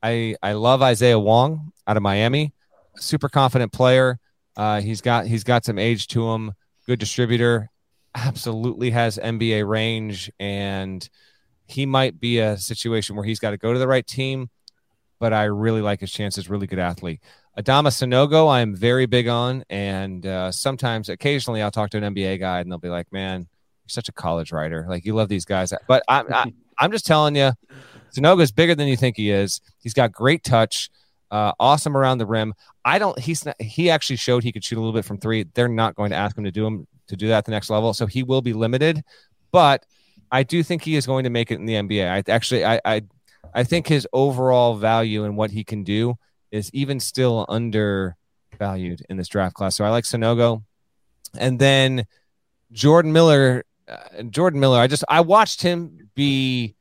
I I love Isaiah Wong out of Miami, super confident player. Uh, he's got he's got some age to him. Good distributor. Absolutely has NBA range, and he might be a situation where he's got to go to the right team. But I really like his chances. Really good athlete. Adama Sanogo, I am very big on, and uh, sometimes, occasionally, I'll talk to an NBA guy, and they'll be like, "Man, you're such a college writer. Like you love these guys." But I'm I, am i am just telling you, Sanogo's bigger than you think he is. He's got great touch, uh, awesome around the rim. I don't. He's not, he actually showed he could shoot a little bit from three. They're not going to ask him to do him to do that at the next level, so he will be limited. But I do think he is going to make it in the NBA. I actually I I, I think his overall value and what he can do is even still undervalued in this draft class. So I like Sanogo. and then Jordan Miller. Uh, Jordan Miller. I just I watched him be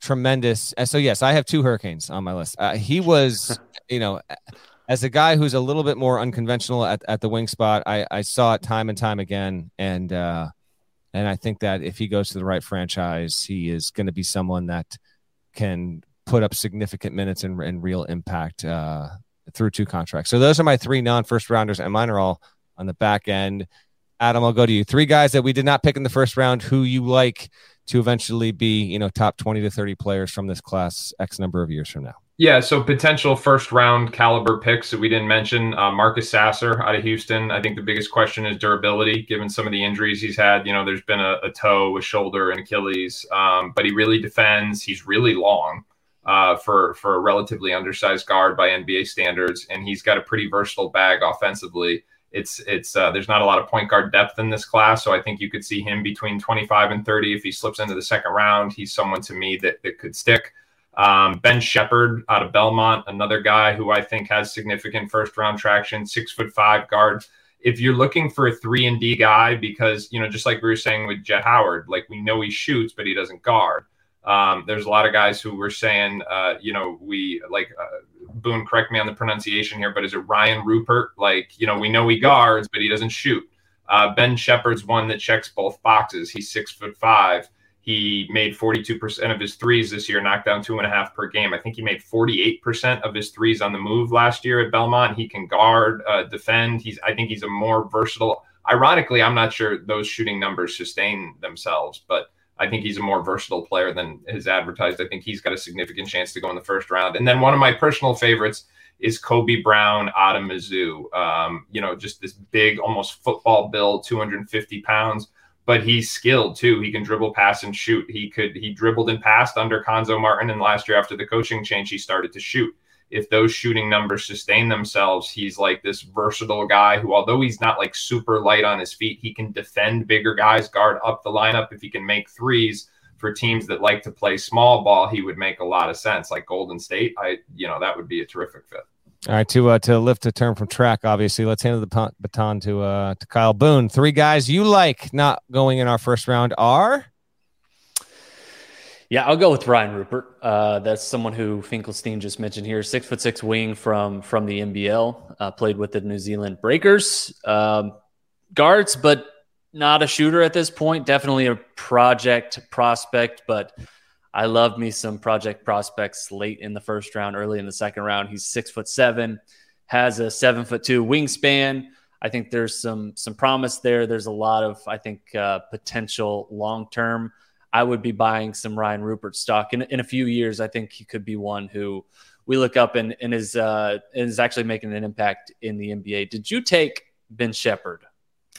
tremendous. So yes, I have two Hurricanes on my list. Uh, he was, you know, as a guy who's a little bit more unconventional at, at the wing spot, I, I saw it time and time again, and uh, and I think that if he goes to the right franchise, he is going to be someone that can put up significant minutes and, and real impact uh, through two contracts. So those are my three non-first rounders, and mine are all on the back end. Adam, I'll go to you. Three guys that we did not pick in the first round, who you like to eventually be, you know, top 20 to 30 players from this class X number of years from now? Yeah, so potential first round caliber picks that we didn't mention. Uh, Marcus Sasser out of Houston. I think the biggest question is durability, given some of the injuries he's had. You know, there's been a, a toe, a shoulder, and Achilles, um, but he really defends. He's really long uh, for for a relatively undersized guard by NBA standards, and he's got a pretty versatile bag offensively it's it's uh, there's not a lot of point guard depth in this class, so I think you could see him between 25 and 30 if he slips into the second round. He's someone to me that that could stick. Um, ben Sheppard out of Belmont, another guy who I think has significant first round traction, six foot five guard. If you're looking for a three and D guy, because you know, just like we were saying with Jett Howard, like we know he shoots, but he doesn't guard. Um, there's a lot of guys who were saying, uh, you know, we like uh, Boone, correct me on the pronunciation here, but is it Ryan Rupert? Like, you know, we know he guards, but he doesn't shoot. Uh, ben Sheppard's one that checks both boxes. He's six foot five. He made 42% of his threes this year, knocked down two and a half per game. I think he made 48% of his threes on the move last year at Belmont. He can guard, uh, defend. He's, I think he's a more versatile. Ironically, I'm not sure those shooting numbers sustain themselves, but I think he's a more versatile player than his advertised. I think he's got a significant chance to go in the first round. And then one of my personal favorites is Kobe Brown out of Mizzou. Um, you know, just this big, almost football build, 250 pounds, but he's skilled too. He can dribble, pass, and shoot. He could he dribbled and passed under Cuonzo Martin, and last year after the coaching change, he started to shoot if those shooting numbers sustain themselves, he's like this versatile guy who, although he's not like super light on his feet, he can defend bigger guys, guard up the lineup. If he can make threes for teams that like to play small ball, he would make a lot of sense. Like Golden State, I, you know, that would be a terrific fit. All right, to uh, to lift a turn from track, obviously, let's hand the baton to uh, to Kyle Boone. Three guys you like not going in our first round are yeah, I'll go with Ryan Rupert. Uh, that's someone who Finkelstein just mentioned here. Six foot six wing from from the NBL. Uh, played with the New Zealand Breakers. Um, guards, but not a shooter at this point. Definitely a project prospect, but I love me some project prospects late in the first round, early in the second round. He's six foot seven, has a seven foot two wingspan. I think there's some some promise there. There's a lot of I think uh, potential long term I would be buying some Ryan Rupert stock in, in a few years. I think he could be one who we look up and, and is uh, is actually making an impact in the NBA. Did you take Ben Sheppard?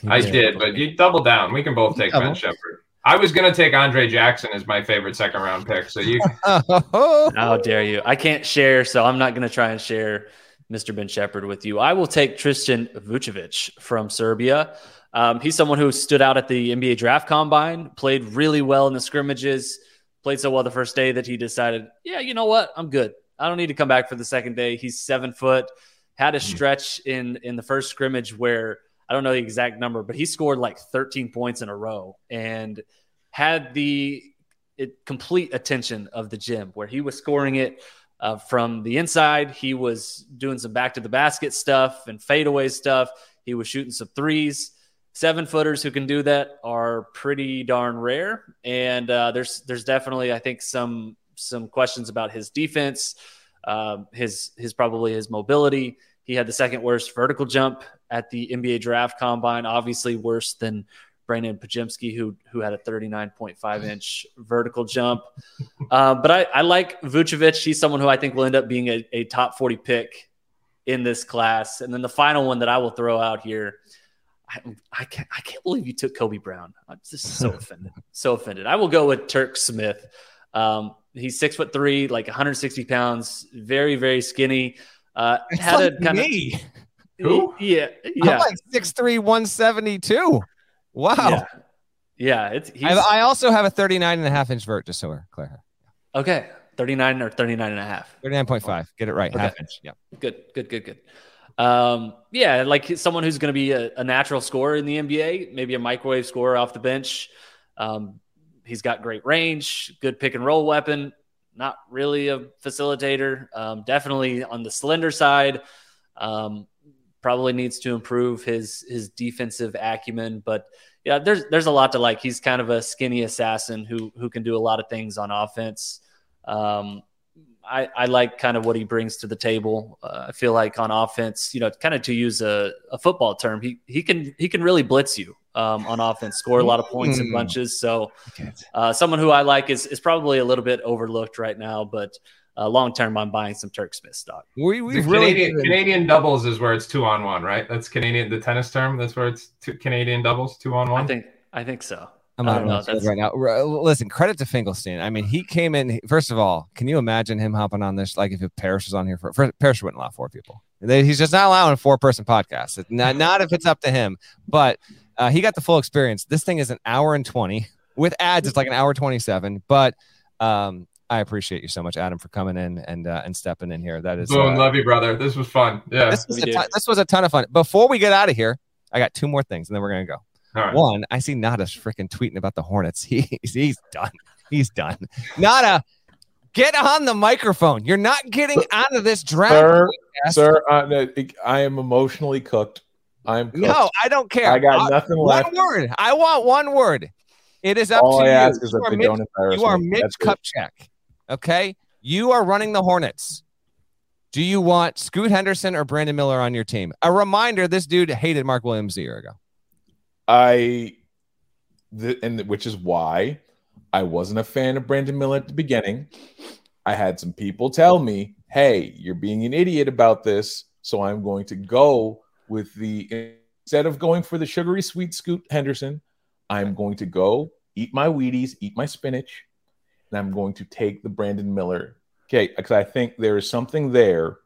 I did, but you double down. We can both take Ben Sheppard. I was going to take Andre Jackson as my favorite second round pick. So you. How dare you? I can't share, so I'm not going to try and share Mr. Ben Sheppard with you. I will take Tristan Vucevic from Serbia. Um, he's someone who stood out at the NBA draft combine, played really well in the scrimmages, played so well the first day that he decided, yeah, you know what? I'm good. I don't need to come back for the second day. He's seven foot, had a hmm. stretch in in the first scrimmage where I don't know the exact number, but he scored like 13 points in a row and had the it, complete attention of the gym where he was scoring it uh, from the inside. He was doing some back to the basket stuff and fadeaway stuff. He was shooting some threes seven footers who can do that are pretty darn rare, and uh, there's there's definitely I think some some questions about his defense, uh, his his probably his mobility. He had the second worst vertical jump at the NBA draft combine, obviously worse than Brandon Podziemski, who who had a 39.5 inch vertical jump. Uh, but I, I like Vucevic. He's someone who I think will end up being a, a top 40 pick in this class. And then the final one that I will throw out here I, I can't I can't believe you took Kobe Brown. I'm just so offended. So offended. I will go with Turk Smith. Um, he's six foot three, like 160 pounds, very, very skinny. Uh, had like a kind me. of who? Yeah, yeah. I'm like 6'3", 172. Wow. Yeah, yeah it's. I, I, also have a 39 and a half inch vert, just so we're clear. Okay, 39 or 39 and a half. 39.5. Get it right. Okay. Half inch. Yeah. Good. Good. Good. Good. Um, yeah, like someone who's going to be a, a, natural scorer in the NBA, maybe a microwave scorer off the bench. Um, he's got great range, good pick and roll weapon. Not really a facilitator. Um, definitely on the slender side. Um, probably needs to improve his his defensive acumen, but yeah, there's there's a lot to like. He's kind of a skinny assassin who who can do a lot of things on offense. Um, I, I like kind of what he brings to the table. Uh, I feel like on offense, you know, kind of to use a, a football term, he he can he can really blitz you um, on offense, score a lot of points in mm. bunches. So, uh, someone who I like is is probably a little bit overlooked right now, but uh, long term, I'm buying some Turk Smith stock. We we really Canadian, Canadian, doubles is where it's two on one, right? That's Canadian the tennis term. That's where it's two Canadian doubles, two on one. I think I think so. I'm not know, right now. Listen, credit to Finkelstein. I mean, he came in. First of all, can you imagine him hopping on this? Like if Parrish was on here for, for Parrish wouldn't allow four people. He's just not allowing a four person podcasts. Not, not if it's up to him. But uh, he got the full experience. This thing is an hour and twenty with ads. It's like an hour twenty seven. But um, I appreciate you so much, Adam, for coming in and uh, and stepping in here. That is, Boom, uh, love you, brother. This was fun. Yeah, this was, a ton, this was a ton of fun. Before we get out of here, I got two more things, and then we're gonna go. Right. One, I see Nata's freaking tweeting about the Hornets. He, he's done. He's done. Nada, get on the microphone. You're not getting out of this draft. Sir, sir uh, I am emotionally cooked. I'm cooked. No, I don't care. I got uh, nothing left. One word. I want one word. It is up All to I you. Ask is you, are Mitch, you are Mitch Kupchak. Okay. You are running the Hornets. Do you want Scoot Henderson or Brandon Miller on your team? A reminder this dude hated Mark Williams a year ago. I, the, and which is why I wasn't a fan of Brandon Miller at the beginning. I had some people tell me, "Hey, you're being an idiot about this." So I'm going to go with the instead of going for the sugary sweet Scoot Henderson, I'm going to go eat my Wheaties, eat my spinach, and I'm going to take the Brandon Miller. Okay, because I think there is something there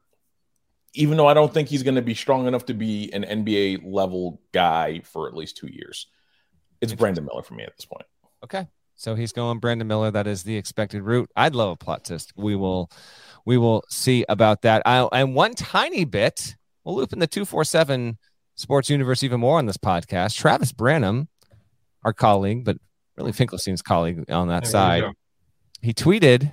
even though I don't think he's going to be strong enough to be an NBA level guy for at least two years. It's Brandon Miller for me at this point. Okay. So he's going Brandon Miller. That is the expected route. I'd love a plot twist. We will, we will see about that. I, and one tiny bit, we'll loop in the two four seven Sports Universe even more on this podcast. Travis Branham, our colleague, but really Finkelstein's colleague on that there side, he tweeted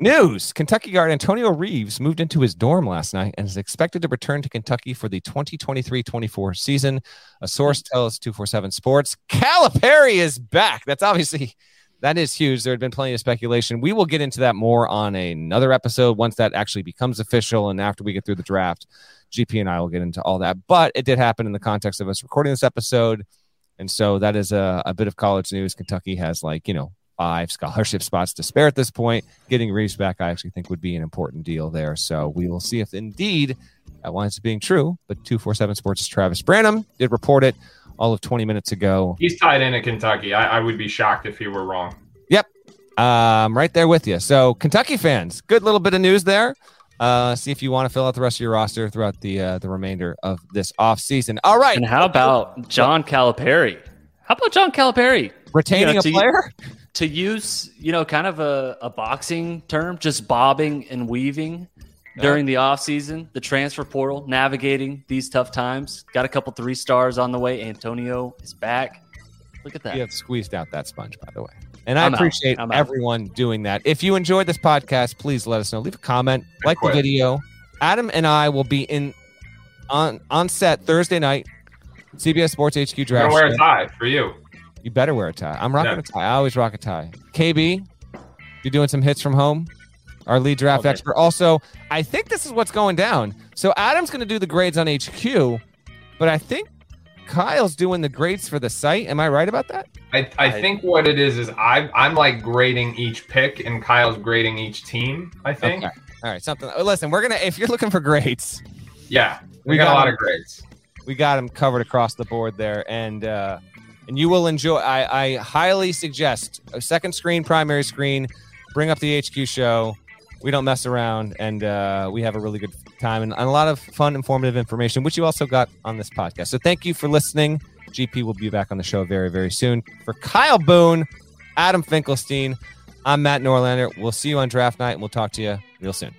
News Kentucky guard Antonio Reeves moved into his dorm last night and is expected to return to Kentucky for the 2023 24 season. A source tells 247 Sports Calipari is back. That's obviously. That is huge. There had been plenty of speculation. We will get into that more on another episode once that actually becomes official and after we get through the draft. GP and I will get into all that. But it did happen in the context of us recording this episode. And so that is a, a bit of college news. Kentucky has like, you know, five scholarship spots to spare at this point. Getting Reeves back, I actually think would be an important deal there. So we will see if indeed that winds up being true. But 247 Sports' Travis Branham did report it all of 20 minutes ago. He's tied in at Kentucky. I, I would be shocked if he were wrong. Yep. Um, right there with you. So, Kentucky fans, good little bit of news there. Uh, see if you want to fill out the rest of your roster throughout the uh, the remainder of this off season. All right. And how about John Calipari? How about John Calipari retaining you know, a player? To use, you know, kind of a, a boxing term, just bobbing and weaving yeah. during the off season, the transfer portal, navigating these tough times. Got a couple three stars on the way. Antonio is back. Look at that. You have squeezed out that sponge, by the way. And I I'm appreciate everyone doing that. If you enjoyed this podcast, please let us know. Leave a comment, like the video. Adam and I will be in on on set Thursday night CBS Sports HQ I'm draft. gonna wear a tie for you. You better wear a tie. I'm rocking Yeah. a tie. I always rock a tie. KB, you're doing some hits from home. Our lead draft Okay. expert. Also, I think this is what's going down. So Adam's going to do the grades on HQ, but I think Kyle's doing the grades for the site. Am I right about that? I, I I- think what it is is I I'm like grading each pick and Kyle's grading each team. I think. Okay. All right, something. Listen, we're gonna. If you're looking for grades, Yeah, we, We got, got a lot him. of grades. we got them covered across the board there, and uh, and you will enjoy. I, I highly suggest a second screen, primary screen. Bring up the HQ show. We don't mess around, and uh, we have a really good time and, and a lot of fun, informative information, which you also got on this podcast. So thank you for listening. GP will be back on the show very, very soon. For Kyle Boone, Adam Finkelstein, I'm Matt Norlander. We'll see you on draft night, and we'll talk to you real soon.